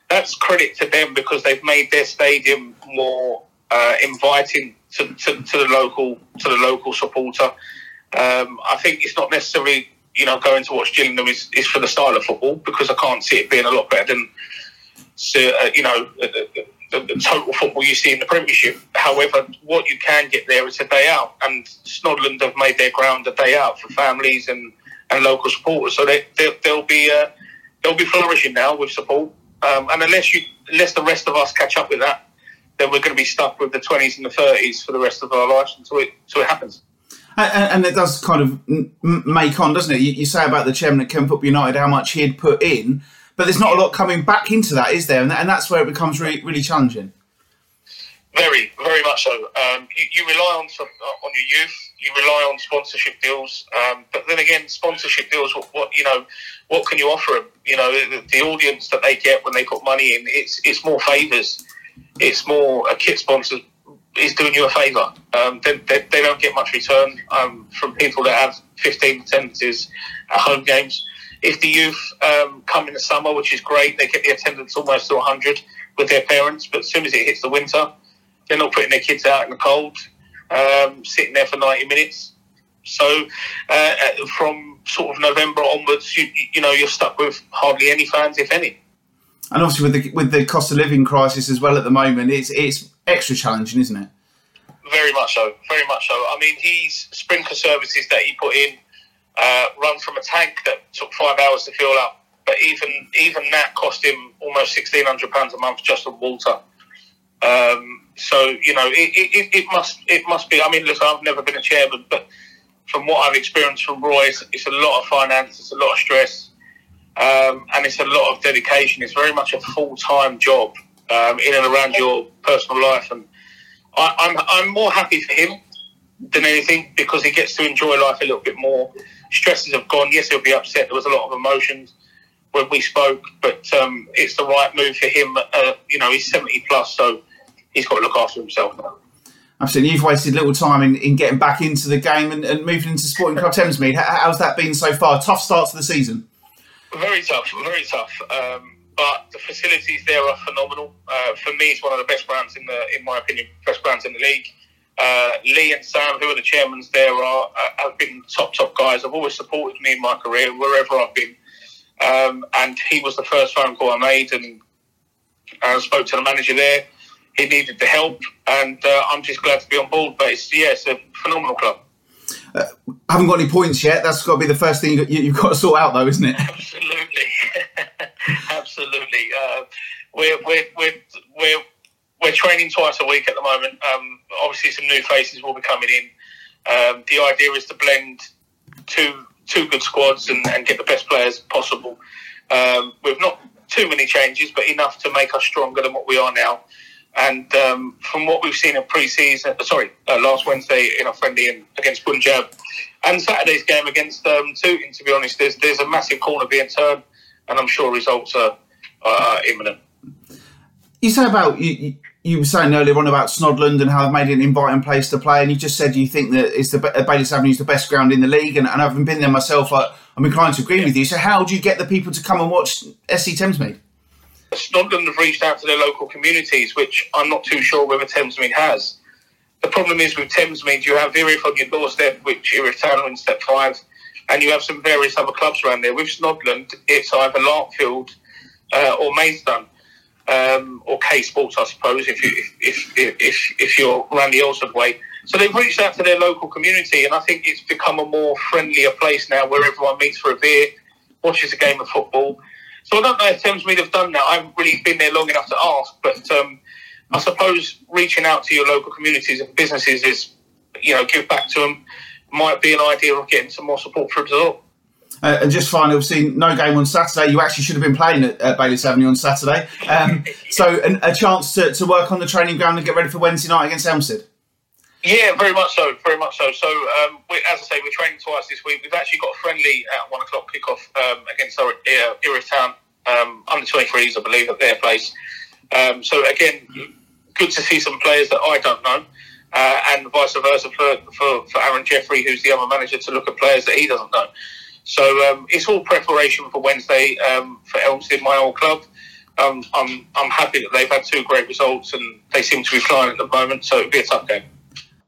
that's credit to them because they've made their stadium more inviting to, to, to the local to the local supporter. Um, I think it's not necessarily, you know, going to watch Gillingham is, is for the style of football because I can't see it being a lot better than, uh, you know, the, the, the, total football you see in the Premiership. However, what you can get there is a day out, and Snodland have made their ground a day out for families and, and local supporters. So they, they, will be uh, they'll be flourishing now with support. Um, and unless you unless the rest of us catch up with that, then we're going to be stuck with the 20s and the 30s for the rest of our lives until it, until it happens. And, and, it does kind of make on, doesn't it? You, you, say about the chairman at Kent Football United how much he'd put in, but there's not a lot coming back into that, is there? And, and that's where it becomes really, really challenging. Very, very much so. Um, you, you, rely on some, on your youth. You rely on sponsorship deals, um, but then again, sponsorship deals. What, what, you know, what can you offer them? You know, the, the, audience that they get when they put money in, it's it's more favors. It's more a kit sponsor is doing you a favour. Um, they, they, they, don't get much return um, from people that have 15 attendances at home games. If the youth um, come in the summer, which is great, they get the attendance almost to 100 with their parents. But as soon as it hits the winter, they're not putting their kids out in the cold, um, sitting there for 90 minutes. So uh, uh, from sort of November onwards, you, you know, you're stuck with hardly any fans, if any. And obviously, with the with the cost of living crisis as well at the moment, it's it's extra challenging, isn't it? Very much so. Very much so. I mean, his sprinkler services that he put in uh, run from a tank that took five hours to fill up, but even even that cost him almost sixteen hundred pounds a month just on water. Um, so you know, it, it, it, must it must be. I mean, look, I've never been a chairman, but from what I've experienced from Roy, it's, it's a lot of finance, it's a lot of stress, um, and it's a lot of dedication. It's very much a full time job um, in and around your personal life, and I, I'm I'm more happy for him than anything because he gets to enjoy life a little bit more. Stresses have gone. Yes, he'll be upset. There was a lot of emotions when we spoke, but um, it's the right move for him. Uh, you know, he's seventy plus, so he's got to look after himself now. Absolutely. You've wasted little time in, in getting back into the game and, and moving into Sporting Club Thamesmead. how's that been so far? Tough start to the season. Very tough, very tough. Um, but the facilities there are phenomenal. Uh, for me, it's one of the best brands in the, in my opinion, best grounds in the league. Uh, Lee and Sam, who are the chairmans there, are uh, have been top top guys. Have always supported me in my career wherever I've been. Um, and he was the first phone call I made, and I spoke to the manager there he needed the help, and uh, I'm just glad to be on board. But it's yeah, it's a phenomenal club. Uh, haven't got any points yet. That's got to be the first thing you, have got to sort out, though, isn't it? Absolutely, absolutely. Uh, we're, we're, we're, we're, we're training twice a week at the moment. Um, obviously, some new faces will be coming in. Um, the idea is to blend two two good squads and, and get the best players possible. Um, we've not too many changes, but enough to make us stronger than what we are now. And um, from what we've seen in pre-season, sorry, uh, last Wednesday in a friendly against Punjab, and Saturday's game against um, Tooting, to be honest, there's there's a massive corner being turned, and I'm sure results are uh, imminent. You say about you, you were saying earlier on about Snodland and how they've made it an inviting place to play, and you just said you think that it's the Bayliss Avenue is the best ground in the league, and, and I haven't been there myself. I, I'm inclined to agree with you. So how do you get the people to come and watch SC Thamesmead? Snodland have reached out to their local communities, which I'm not too sure whether Thamesmead has. The problem is with Thamesmead, you have Erith on your doorstep, which Erith Town in step five, and you have some various other clubs around there. With Snodland, it's either Larkfield uh, or Maidstone. Um, or K Sports, I suppose, if you if if if, if you're around the Aylesford way. So they've reached out to their local community, and I think it's become a more friendlier place now, where everyone meets for a beer, watches a game of football, so I don't know if Thamesmead have done that. I haven't really been there long enough to ask, but um, I suppose reaching out to your local communities and businesses is, you know, give back to them might be an idea of getting some more support for well. Uh, and just finally, we've seen no game on Saturday. You actually should have been playing at, at Bayliss Avenue on Saturday. Um, so, an, a chance to, to work on the training ground and get ready for Wednesday night against Elmstead. Yeah, very much so. Very much so. So, um, we, as I say, we're training twice this week. We've actually got a friendly at one o'clock kickoff um, against our uh, Erith Town um, under 23s, I believe, at their place. Um, so again, good to see some players that I don't know, uh, and vice versa for, for, for Aaron Jeffrey, who's the other manager, to look at players that he doesn't know. So um, it's all preparation for Wednesday um, for Elmstead, my old club. Um, I'm I'm happy that they've had two great results and they seem to be flying at the moment. So it'll be a tough game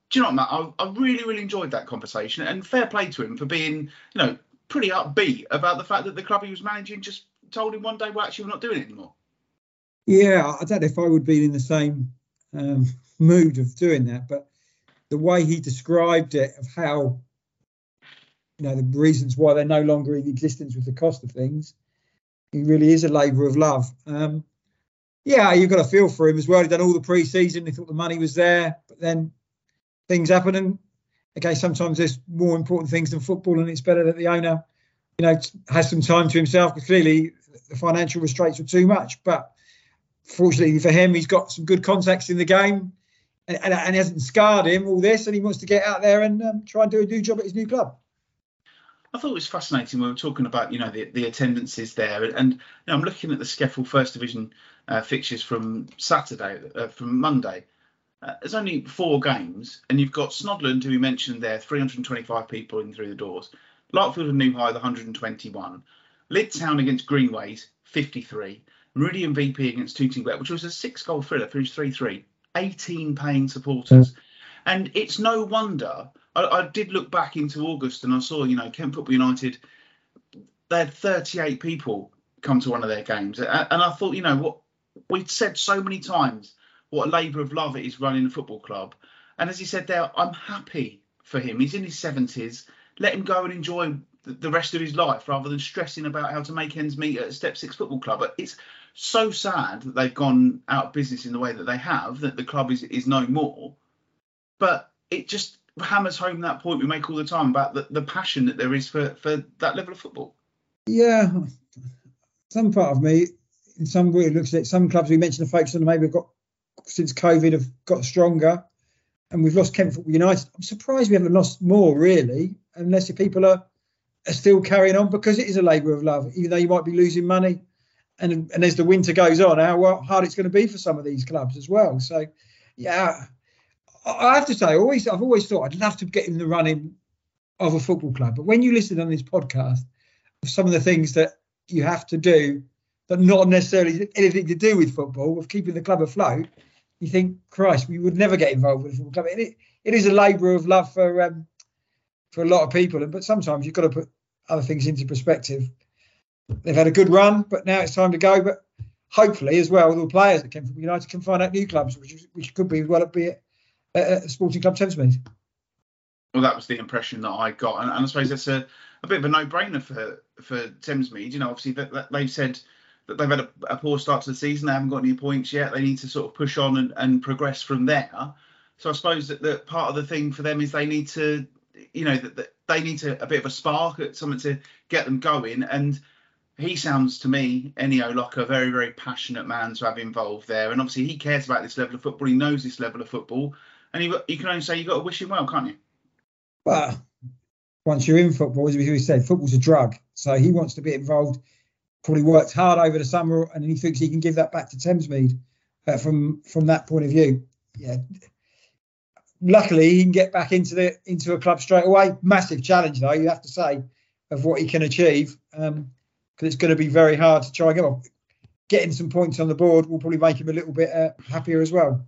do you know what, Matt? I, I, really, really enjoyed that conversation, and fair play to him for being, you know, pretty upbeat about the fact that the club he was managing just told him one day, "Well, actually, we're not doing it anymore." Yeah, I don't know if I would be in the same um, mood of doing that, but the way he described it, of how you know the reasons why they're no longer in existence with the cost of things, he really is a labour of love. Um, yeah, you've got to feel for him as well. He'd done all the pre-season. He thought the money was there, but then things happen and okay sometimes there's more important things than football and it's better that the owner you know has some time to himself because clearly the financial restraints were too much but fortunately for him he's got some good contacts in the game and, and, and, hasn't scarred him all this, and he wants to get out there and um, try and do a new job at his new club. I thought it was fascinating. When we were talking about you know the, the attendances there, and you know, I'm looking at the SCEFL First Division uh, fixtures from Saturday, uh, from Monday. Uh, there's only four games, and you've got Snodland, who we mentioned there, 325 people in through the doors. Larkfield and New Hythe, 121. Lydd Town against Greenways, 53. Meridian VP against Tooting Bec, which was a six goal thriller, finished 3 3. 18 paying supporters. Mm. And it's no wonder. I, I, did look back into August and I saw, you know, Kent Football United, they had 38 people come to one of their games. And I thought, you know, what we've said so many times what a labour of love it is running a football club. And as he said there, I'm happy for him. He's in his 70s. Let him go and enjoy the rest of his life rather than stressing about how to make ends meet at a Step Six football club. But It's so sad that they've gone out of business in the way that they have, that the club is, is no more. But it just hammers home that point we make all the time about the, the passion that there is for, for that level of football. Yeah. Some part of me, in some way, looks at some clubs we mentioned the folks on maybe we've got since COVID have got stronger and we've lost Kent Football United. I'm surprised we haven't lost more really, unless if people are, are still carrying on because it is a labour of love, even though you might be losing money and and as the winter goes on, how hard it's going to be for some of these clubs as well. So, yeah, I have to say, I always I've always thought I'd love to get in the running of a football club, but when you listen on this podcast, some of the things that you have to do that not necessarily anything to do with football, of keeping the club afloat, you think, Christ, we would never get involved with a football club. It, it is a labour of love for um, for a lot of people, but sometimes you've got to put other things into perspective they've had a good run, but now it's time to go. But hopefully, as well, the players that came from United can find out new clubs, which which could be well be at, at Sporting Club Thamesmead. Well, that was the impression that I got, and, and I suppose that's a, a bit of a no-brainer for for Thamesmead. You know, obviously that, that they've said that they've had a, a, poor start to the season. They haven't got any points yet. They need to sort of push on and, and progress from there. So I suppose that, that part of the thing for them is they need to, you know, that, that they need to a bit of a spark, something to get them going. And he sounds to me, Ennio, like a very, very passionate man to have involved there. And obviously, he cares about this level of football. He knows this level of football, and you, you can only say you've got to wish him well, can't you? Well, once you're in football, as we said, football's a drug. So he wants to be involved. Probably worked hard over the summer, and he thinks he can give that back to Thamesmead uh, from from that point of view. Yeah. Luckily, he can get back into the into a club straight away. Massive challenge, though, you have to say, of what he can achieve. Um, because it's going to be very hard to try and get on. Getting some points on the board will probably make him a little bit uh, happier as well.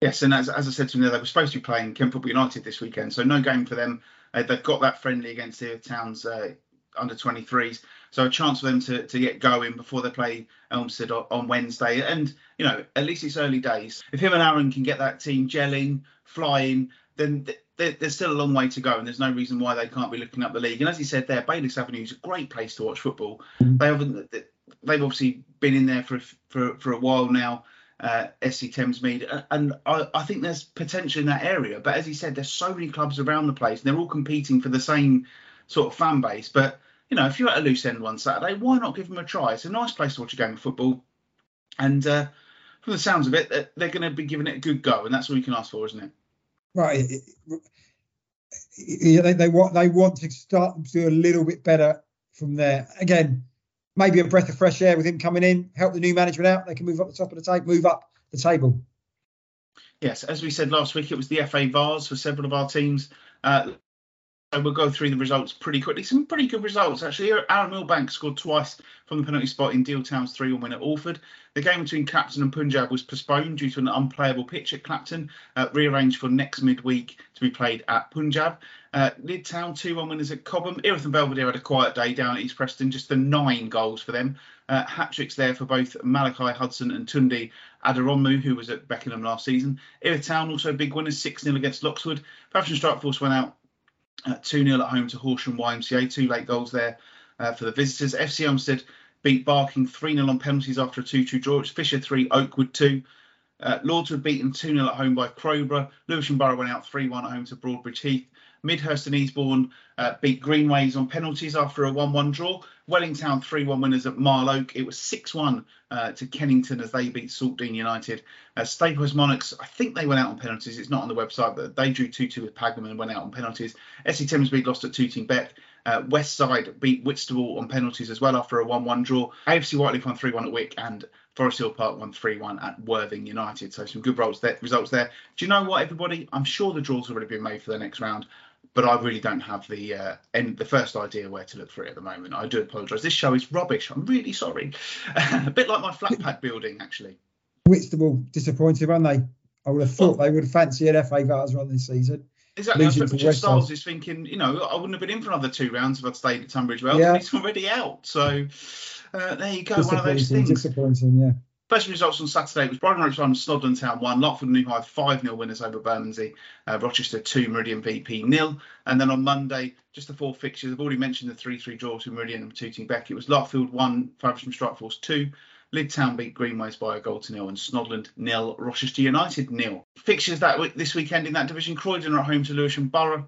Yes, and as, as I said to him, they were supposed to be playing Kent Football United this weekend, so no game for them. Uh, they've got that friendly against the Towns uh, under 23s, so a chance for them to, to get going before they play Elmstead on, on Wednesday. And you know, at least it's early days. If him and Aaron can get that team gelling, flying, then there's still a long way to go, and there's no reason why they can't be looking up the league. And as he said there, Bayliss Avenue is a great place to watch football. Mm-hmm. They haven't, they've obviously been in there for for, for a while now. Uh, SC Thamesmead, and I, I, think there's potential in that area. But as he said, there's so many clubs around the place, and they're all competing for the same sort of fan base. But you know, if you're at a loose end one Saturday, why not give them a try? It's a nice place to watch a game of football, and uh, from the sounds of it, they're going to be giving it a good go, and that's all you can ask for, isn't it? right, they, they want they want to start to do a little bit better from there. Again, maybe a breath of fresh air with him coming in, help the new management out. They can move up the top of the table, move up the table. Yes, as we said last week, it was the FA Vase for several of our teams. Uh, we'll go through the results pretty quickly. Some pretty good results actually. Aaron Milbank scored twice from the penalty spot in Deal Town's 3-1 win at Alfold. The game between Clapton and Punjab was postponed due to an unplayable pitch at Clapton, uh, rearranged for next midweek to be played at Punjab. Uh, Lydd Town 2-1 winners at Cobham. Erith and Belvedere had a quiet day down at East Preston, just the nine goals for them. Uh, hat tricks there for both Malachi Hudson and Tundi Aderomu, who was at Beckenham last season. Erith Town also a big winners, 6 0 against Loxwood. Strike Force went out 2 0 at home to Horsham YMCA. Two late goals there uh, for the visitors. FC Elmstead beat Barking 3 0 on penalties after a 2 2 draw. It's Fisher 3, Oakwood 2. Uh, Lords were beaten 2 0 at home by Crowborough. Lewisham Borough went out 3 1 at home to Broadbridge Heath. Midhurst and Easebourne uh, beat Greenways on penalties after a 1-1 draw. Wellington 3-1 winners at Marlow. It was 6-1 uh, to Kennington as they beat Saltdean United. Uh, Staplehurst Monarchs, I think they went out on penalties. It's not on the website, but they drew 2-2 with Pagham and went out on penalties. SC Thamesmead lost at Tooting Bec. Uh, West Side beat Whitstable on penalties as well after a 1-1 draw. AFC Whyteleafe won 3-1 at Wick and Forest Hill Park won 3-1 at Worthing United. So some good results there, results there. Do you know what, everybody? I'm sure the draws have already been made for the next round, but I really don't have the uh, end, the first idea where to look for it at the moment. I do apologise. This show is rubbish. I'm really sorry. a bit like my flat pack building, actually. Whitstable disappointed, weren't they? I would have thought they would fancy an FA Vase run this season. Exactly. Think Richard Styles is thinking, you know, I wouldn't have been in for another two rounds if I'd stayed at Tunbridge Wells. Yeah. He's already out. So uh, there you go. One of those things. Disappointing, yeah. First results on Saturday was Bridon Ropes 1, Snodland Town 1, Larkfield and New Hythe 5 0 winners over Bermondsey, uh, Rochester 2, Meridian VP nil. And then on Monday, just the four fixtures, I've already mentioned the 3 3 draw to Meridian and Tooting Bec. It was Larkfield 1, Faversham Strikeforce 2, Town beat Greenways by a goal to nil, and Snodland nil, Rochester United nil. Fixtures that this weekend in that division: Croydon are at home to Lewisham Borough.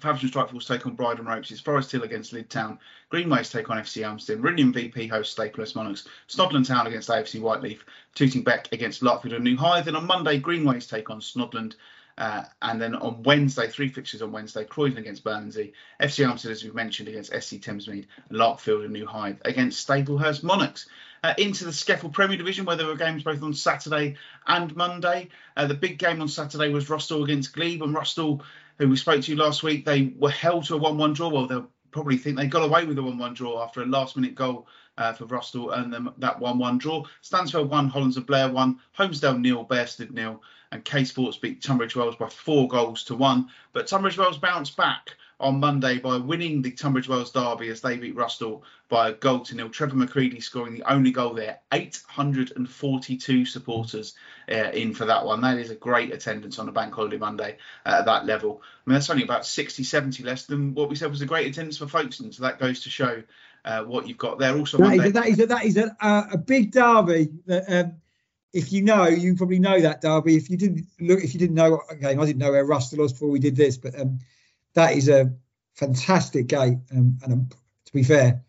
Faversham Strikeforce take on Bridon Ropes. It's Forest Hill against Town. Greenways take on FC Elmstead. Meridian VP hosts Staplehurst Monarchs. Snodland Town against AFC Whyteleafe, Tooting Bec against Larkfield and New Hythe. Then on Monday, Greenways take on Snodland. Uh, and then on Wednesday, three fixtures on Wednesday, Croydon against Bermondsey, FC Elmstead, as we've mentioned, against SC Thamesmead, Larkfield and New Hythe against Staplehurst Monarchs. Uh, into the SCEFL Premier Division, where there were games both on Saturday and Monday. Uh, the big game on Saturday was Rusthall against Glebe, and Rusthall, who we spoke to last week, they were held to a 1 1 draw. Well, they'll probably think they got away with a 1 1 draw after a last minute goal uh, for Rusthall and them that 1 1 draw. Stansfeld 1, Hollands and Blair 1, Holmesdale nil, Bearsted nil, and K Sports beat Tunbridge Wells by four goals to one. But Tunbridge Wells bounced back on Monday by winning the Tunbridge Wells derby as they beat Rusthall by a goal to nil. Trevor McCready scoring the only goal there. 842 supporters uh, in for that one. That is a great attendance on a bank holiday Monday uh, at that level. I mean, that's only about 60, 70 less than what we said was a great attendance for Folkestone. So that goes to show uh, what you've got there. Also, that Monday, is a, that is a, that is a, a big derby. That, um, if you know, you probably know that derby. If you didn't look, if you didn't know, again, I didn't know where Rusthall was before we did this, but um, that is a fantastic gate. Um, and um, to be fair,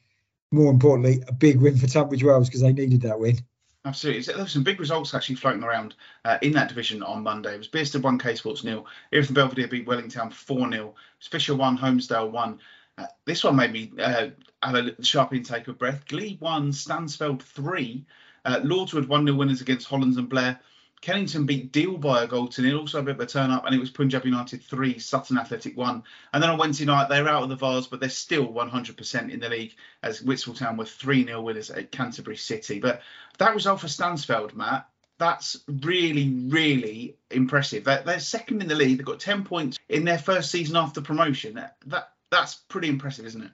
more importantly, a big win for Tunbridge Wells because they needed that win. Absolutely. There were some big results actually floating around uh, in that division on Monday. It was Bearsted 1, K Sports nil. And Belvedere beat Wellington 4 0. Fisher 1, Holmesdale 1. Uh, this one made me uh, have a sharp intake of breath. Glebe 1, Stansfeld 3. Uh, Lordswood 1 0 winners against Hollands and Blair. Kennington beat Deal by a goal to nil, also a bit of a turn up, and it was Punjab United 3, Sutton Athletic 1. And then on Wednesday night, they're out of the Vase, but they're still 100% in the league as Whitstable Town were 3 0 winners at Canterbury City. But that result for Stansfeld, Matt, that's really, really impressive. They're, they're, second in the league. They've got 10 points in their first season after promotion. That, that That's pretty impressive, isn't it?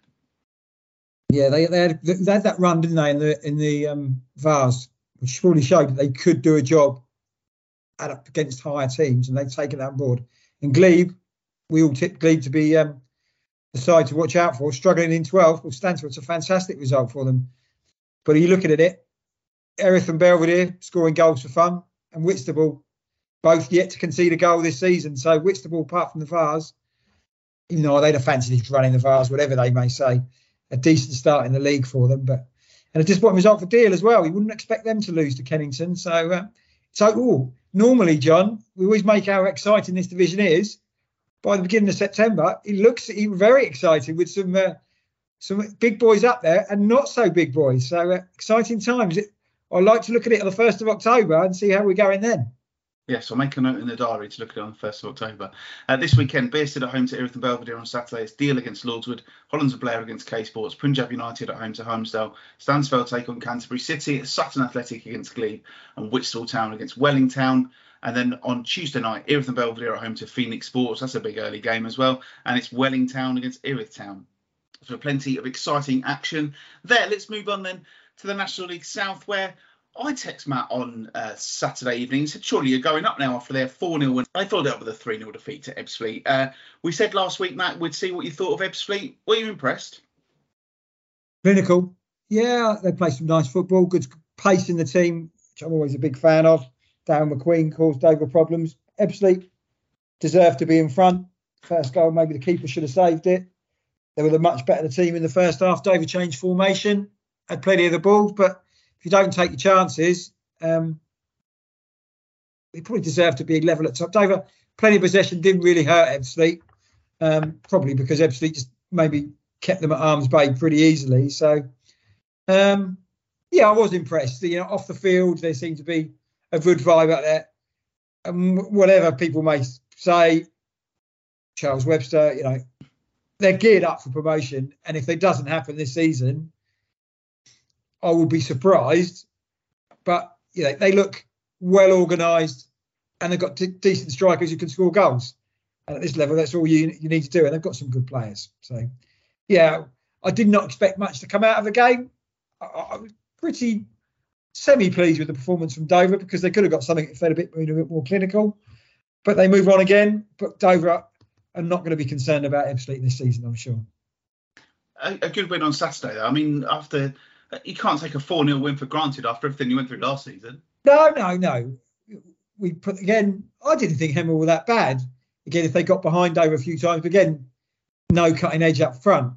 Yeah, they, they, had, they had that run, didn't they, in the in the um, Vase, which really showed that they could do a job up against higher teams, and they've taken that on board. And Glebe, we all tip Glebe to be um, the side to watch out for. Struggling in 12th, well, it's a fantastic result for them. But are you looking at it? Erith and Belvedere scoring goals for fun, and Whitstable both yet to concede a goal this season. So Whitstable, apart from the Vase, even though they'd have fancied running the Vase, whatever they may say, a decent start in the league for them. But and a disappointing result for Deal as well. You wouldn't expect them to lose to Kennington. So, uh, so ooh, normally, John, we always make how exciting this division is. By the beginning of September, he looks he very excited with some uh, some big boys up there and not so big boys. So uh, exciting times. I like to look at it on the first of October and see how we're going then. Yes, I'll make a note in the diary to look at it on the 1st of October. Uh, this weekend, Bearsted at home to Erith and Belvedere on Saturday. It's Deal against Lordswood, Hollands and Blair against K Sports, Punjab United at home to Holmesdale, Stansfeld take on Canterbury City, Sutton Athletic against Glebe, and Whitstable Town against Wellington. And then on Tuesday night, Erith and Belvedere at home to Phoenix Sports. That's a big early game as well. And it's Wellington against Erith Town. So plenty of exciting action there. Let's move on then to the National League South, where I text Matt on uh, Saturday evening and said, Surely you're going up now after their 4 0 win. I followed up with a 3 0 defeat to Ebbsfleet. Uh, we said last week, Matt, we'd see what you thought of Ebbsfleet. Were you impressed? Clinical. Yeah, they play some nice football, good pace in the team, which I'm always a big fan of. Darren McQueen caused over problems. Ebbsfleet deserved to be in front. First goal, maybe the keeper should have saved it. They were the much better team in the first half. Dover changed formation, had plenty of the ball, but if you don't take your chances, um, they probably deserve to be level at top. Dover, plenty of possession, didn't really hurt Ebbsfleet, um, probably because Ebbsfleet just maybe kept them at arm's bay pretty easily. So, um, yeah, I was impressed. You know, off the field, there seemed to be a good vibe out there. And whatever people may say, Charles Webster, you know, they're geared up for promotion. And if it doesn't happen this season, I would be surprised. But you know, they look well organised, and they've got decent strikers who can score goals. And at this level, that's all you you need to do. And they've got some good players. So, yeah, I did not expect much to come out of the game. I, I was pretty semi pleased with the performance from Dover because they could have got something that felt a bit, a bit more clinical. But they move on again. But Dover are not going to be concerned about Ebbsfleet this season, I'm sure. A, a good win on Saturday. I mean, after you can't take a 4 0 win for granted after everything you went through last season. No, no, no. We put again. I didn't think Hemel were that bad. Again, if they got behind over a few times, but again, no cutting edge up front.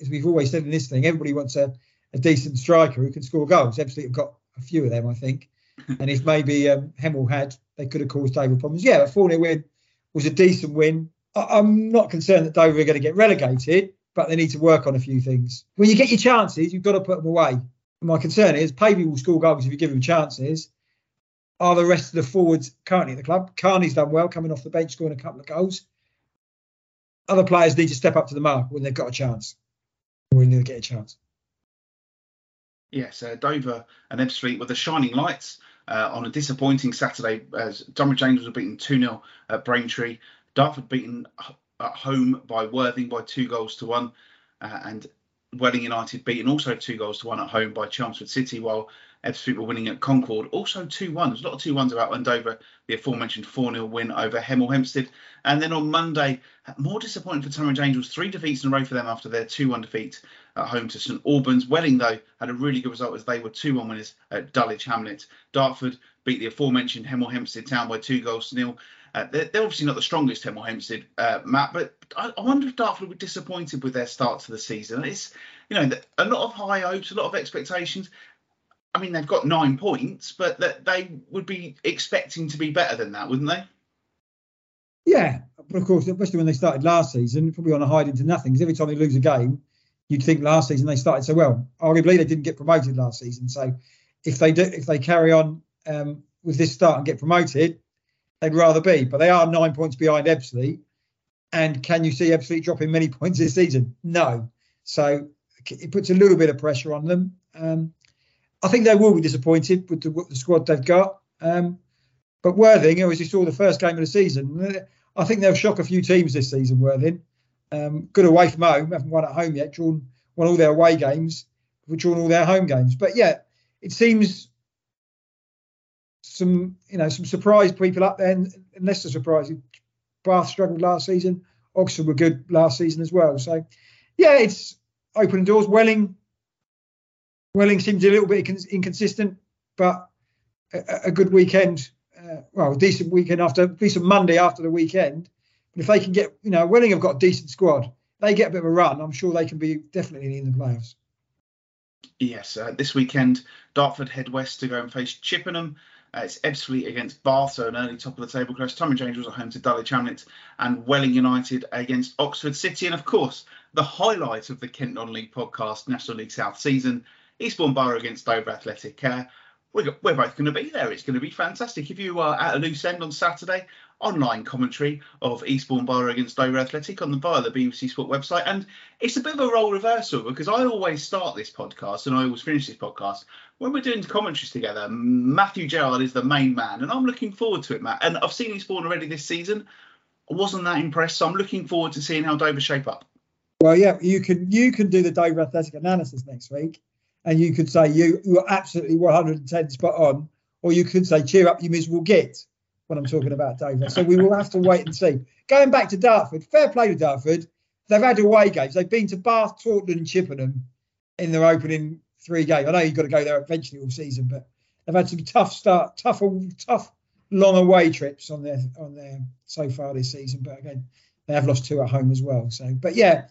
As we've always said in this thing, everybody wants a, a decent striker who can score goals. Ebbsfleet have got a few of them, I think. and if maybe um, Hemel had, they could have caused Dover problems. Yeah, a 4 0 win was a decent win. I, am not concerned that Dover are going to get relegated, but they need to work on a few things. When you get your chances, you've got to put them away. My concern is Pavey will score goals if you give him chances. Are the rest of the forwards currently at the club? Carney's done well, coming off the bench, scoring a couple of goals. Other players need to step up to the mark when they've got a chance, or when they get a chance. Yes, uh, Dover and Ebbsfleet were the shining lights uh, on a disappointing Saturday as Tonbridge Angels were beaten 2 0 at Braintree. Dartford beaten at home by Worthing by two goals to one, uh, and Welling United beaten also two goals to one at home by Chelmsford City, while Ebbsfleet were winning at Concord, also 2 1. There's a lot of 2 1s about Wendover, the aforementioned 4 0 win over Hemel Hempstead. And then on Monday, more disappointing for Tonbridge Angels, three defeats in a row for them after their 2 1 defeat at home to St Albans. Welling, though, had a really good result as they were 2 1 winners at Dulwich Hamlet. Dartford beat the aforementioned Hemel Hempstead town by two goals to nil. Uh, they're, they're, obviously not the strongest Hemel Hempstead, uh, Matt, but I, I, wonder if Dartford were disappointed with their start to the season. It's, you know, a lot of high hopes, a lot of expectations. I mean, they've got nine points, but that they would be expecting to be better than that, wouldn't they? Yeah, but of course, especially when they started last season, probably on a hide into nothing. Because every time they lose a game, you'd think last season they started so well. Arguably, they didn't get promoted last season, so if they do, if they carry on um, with this start and get promoted, they'd rather be. But they are nine points behind Ebbsfleet. And can you see Ebbsfleet dropping many points this season? No. So it puts a little bit of pressure on them. Um, I think they will be disappointed with the, the squad they've got. Um, but Worthing, as you saw the first game of the season, I think they'll shock a few teams this season. Worthing, um, good away from home, haven't won at home yet. Drawn won all their away games, drawn all their home games. But yeah, it seems some you know some surprise people up there, and less the surprise. Bath struggled last season. Oxford were good last season as well. So yeah, it's opening doors. Welling, Welling seems a little bit inconsistent, but a, a good weekend. Uh, well, a decent weekend after decent Monday after the weekend. But if they can get, you know, Welling have got a decent squad. They get a bit of a run. I'm sure they can be definitely in the playoffs. Yes, uh, this weekend Dartford head west to go and face Chippenham. Uh, it's Ebbsfleet against Bath, so an early top of the table clash. James was at home to Dulwich Hamlet and Welling United against Oxford City. And of course, the highlight of the Kent Non-League podcast, National League South season, Eastbourne Borough against Dover Athletic. Uh, we're, we're both going to be there. It's going to be fantastic. If you are at a loose end on Saturday, online commentary of Eastbourne Borough against Dover Athletic on the via the BBC Sport website. And it's a bit of a role reversal because I always start this podcast and I always finish this podcast when we're doing the commentaries together. Matthew Gerard is the main man, and I'm looking forward to it, Matt. And I've seen Eastbourne already this season. I wasn't that impressed, so I'm looking forward to seeing how Dover shape up. Well, yeah, you can you can do the Dover Athletic analysis next week, and you could say you you're absolutely 110 spot on, or you could say cheer up, you miserable git when I'm talking about Dover. So we will have to wait and see. Going back to Dartford, fair play to Dartford. They've had away games. They've been to Bath, Taunton, and Chippenham in their opening three games. I know you've got to go there eventually all season, but they've had some tough start, tough, tough long away trips on their on their so far this season. But again, they have lost two at home as well. So, but yeah,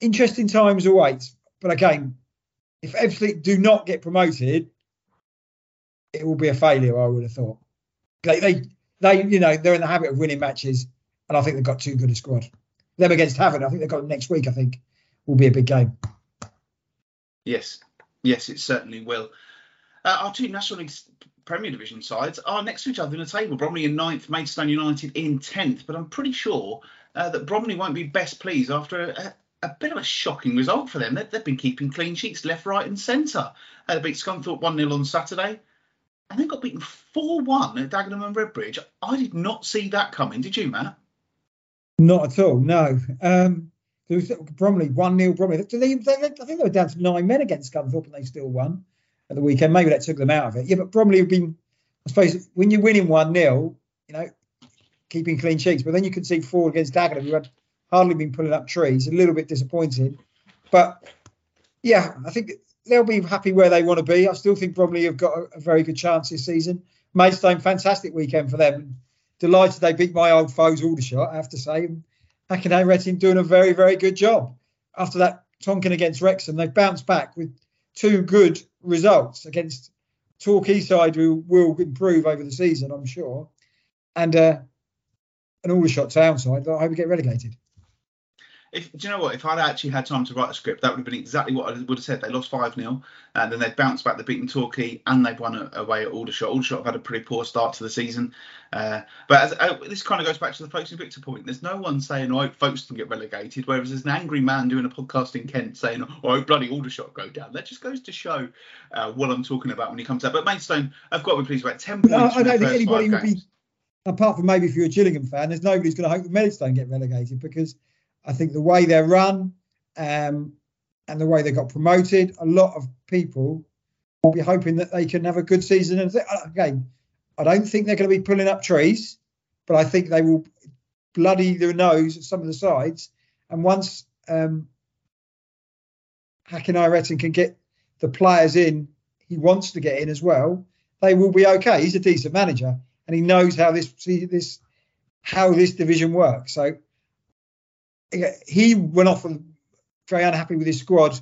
interesting times await. But again, if Ebbsfleet do not get promoted, it will be a failure. I would have thought. They, they, they, you know, they're in the habit of winning matches, and I think they've got too good a squad. Them against Havant, I think they've got next week. I think will be a big game. Yes, yes, it certainly will. Uh, our two National League Premier Division sides are next to each other in the table. Bromley in ninth, Maidstone United in tenth. But I'm pretty sure uh, that Bromley won't be best pleased after a, a bit of a shocking result for them. They, have been keeping clean sheets left, right, and centre. Uh, they beat Scunthorpe 1 0 on Saturday and they got beaten 4 1 at Dagenham and Redbridge. I did not see that coming. Did you, Matt? Not at all, no. Um, there was Bromley 1 0 Bromley. I think they were down to nine men against Scunthorpe and they still won at the weekend. Maybe that took them out of it. Yeah, but Bromley have been, I suppose, when you're winning 1 0, you know, keeping clean sheets, but then you can see four against Dagenham, who had hardly been pulling up trees, a little bit disappointed. But yeah, I think they'll be happy where they want to be. I still think Bromley have got a, a very good chance this season. Maidstone, fantastic weekend for them. Delighted they beat my old foes Aldershot, I have to say. Hakan Hayrettin doing a very, very good job. After that Tonkin against Wrexham, they've bounced back with two good results against Torquay side who will improve over the season, I'm sure, and uh, an Aldershot town side I hope we get relegated if do you know what? If I'd actually had time to write a script, that would have been exactly what I would have said. They lost five 0 and then they'd bounced back. They beaten Torquay, and they've won away at Aldershot. Aldershot have had a pretty poor start to the season, uh, but as, uh, this kind of goes back to the Folkestone Invicta point. There's no one saying, "Oh, Folkestone get relegated," whereas there's an angry man doing a podcast in Kent saying, "Oh, bloody Aldershot go down." That just goes to show uh, what I'm talking about when he comes out. But Maidstone, I've got to be pleased about ten points. I, I don't think anybody would be apart from maybe if you're a Gillingham fan, there's nobody's going to hope that Maidstone get relegated because I think the way they're run um, and the way they got promoted, a lot of people will be hoping that they can have a good season. And again, I don't think they're going to be pulling up trees, but I think they will bloody their nose at some of the sides. And once um, Hakan can get the players in he wants to get in as well, they will be okay. He's a decent manager and he knows how this this how this division works. So he went off very unhappy with his squad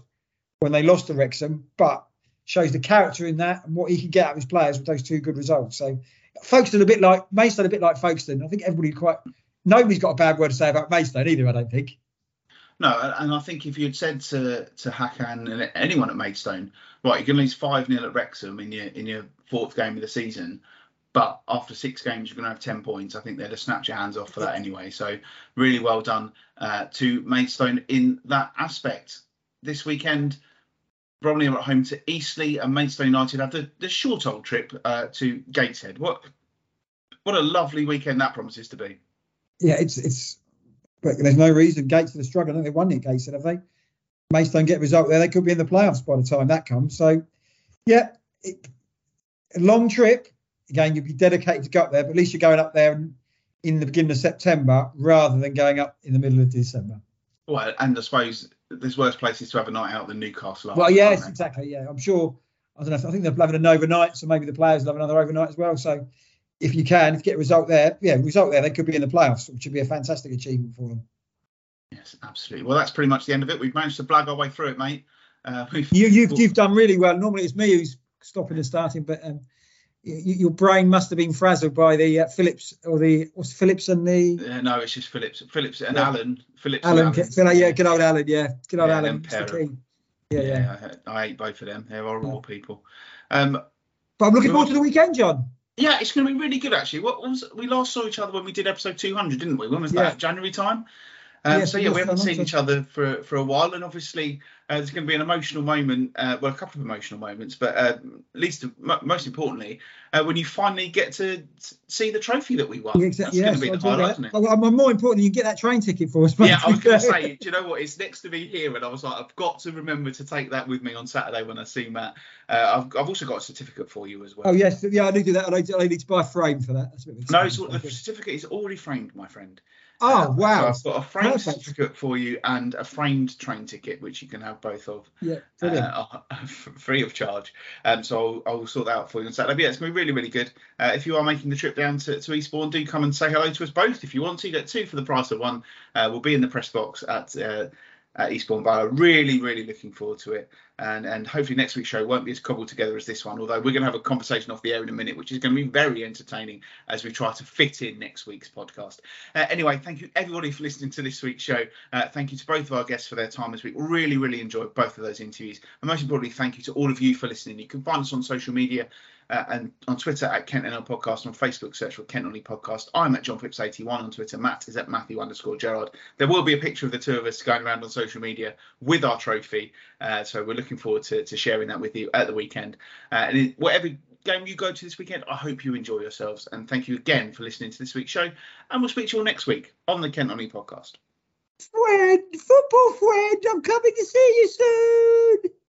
when they lost to Wrexham, but shows the character in that and what he can get out of his players with those two good results. So Folkestone a bit like Maidstone, a bit like Folkestone. I think everybody quite nobody's got a bad word to say about Maidstone either. I don't think. No, and I think if you'd said to to Hakan and anyone at Maidstone, right, you're going to lose five 0 at Wrexham in your in your fourth game of the season, but after six games, you're going to have 10 points. I think they'd have snapped your hands off for that anyway. So, really well done uh, to Maidstone in that aspect. This weekend, Bromley are at home to Eastleigh and Maidstone United have the, the short old trip uh, to Gateshead. What what a lovely weekend that promises to be. Yeah, it's it's but there's no reason Gateshead are struggling. They've won it Gateshead, have they? Maidstone get a result there. They could be in the playoffs by the time that comes. So, yeah, it, long trip again, you'd be dedicated to go up there, but at least you're going up there in the beginning of September rather than going up in the middle of December. Well, and I suppose there's worse places to have a night out than Newcastle. Well, yes, exactly. Yeah, I'm sure. I don't know. I think they're having an overnight, so maybe the players will have another overnight as well. So if you can, if you get a result there, yeah, result there, they could be in the playoffs, which would be a fantastic achievement for them. Yes, absolutely. Well, that's pretty much the end of it. We've managed to blag our way through it, mate. Uh, you, you've you've done really well. Normally it's me who's stopping and starting, but um, your brain must have been frazzled by the uh, Phillips or the what's Phillips and the uh, no, it's just Phillips, Phillips and yeah. Alan. Phillips, Alan, Alan. yeah, good old Alan, yeah, good old yeah, Alan. Yeah, yeah, yeah. I, I, hate both of them. They're horrible yeah. people. Um, but I'm looking forward to the weekend, John. Yeah, it's going to be really good actually. What was we last saw each other when we did episode 200, didn't we? When was that? January time. Um, so yeah, we haven't seen each other for for a while, and obviously uh, there's going to be an emotional moment. Uh, well, a couple of emotional moments, but uh, at least m- most importantly, uh, when you finally get to see the trophy that we won. Exactly. That's going to be the highlight, isn't it? Well, more important, you get that train ticket for us. Yeah, I was going to say, do you know what? It's next to me here, and I was like, I've got to remember to take that with me on Saturday when I see Matt. Uh, I've, I've also got a certificate for you as well. Oh yes, yeah, I need to do that. I need to, I need to buy a frame for that. no, it's, the certificate is already framed, my friend. Oh wow! So I've got a framed Perfect. certificate for you and a framed train ticket, which you can have both of. Yeah. Uh, free of charge. Um, so I'll, I'll, sort that out for you on Saturday. But yeah, it's going to be really, really good. Uh, if you are making the trip down to, to Eastbourne, do come and say hello to us both if you want to. Get two for the price of one. Uh, we'll be in the press box at uh, at Eastbourne Vale. Really, really looking forward to it. And and hopefully next week's show won't be as cobbled together as this one. Although we're going to have a conversation off the air in a minute, which is going to be very entertaining as we try to fit in next week's podcast. Uh, anyway, thank you everybody for listening to this week's show. Uh, thank you to both of our guests for their time this week. Really, really enjoyed both of those interviews. And most importantly, thank you to all of you for listening. You can find us on social media uh, and on Twitter at Kent NL Podcast, on Facebook search for Kent Non-League Podcast. I'm at John Phipps 81 on Twitter. Matt is at Matthew underscore Gerard. There will be a picture of the two of us going around on social media with our trophy. Uh, so we're looking forward to, to, sharing that with you at the weekend. Uh, and whatever game you go to this weekend, I hope you enjoy yourselves. And thank you again for listening to this week's show. And we'll speak to you all next week on the Kent Non-League Podcast. Friend, football friend, I'm coming to see you soon.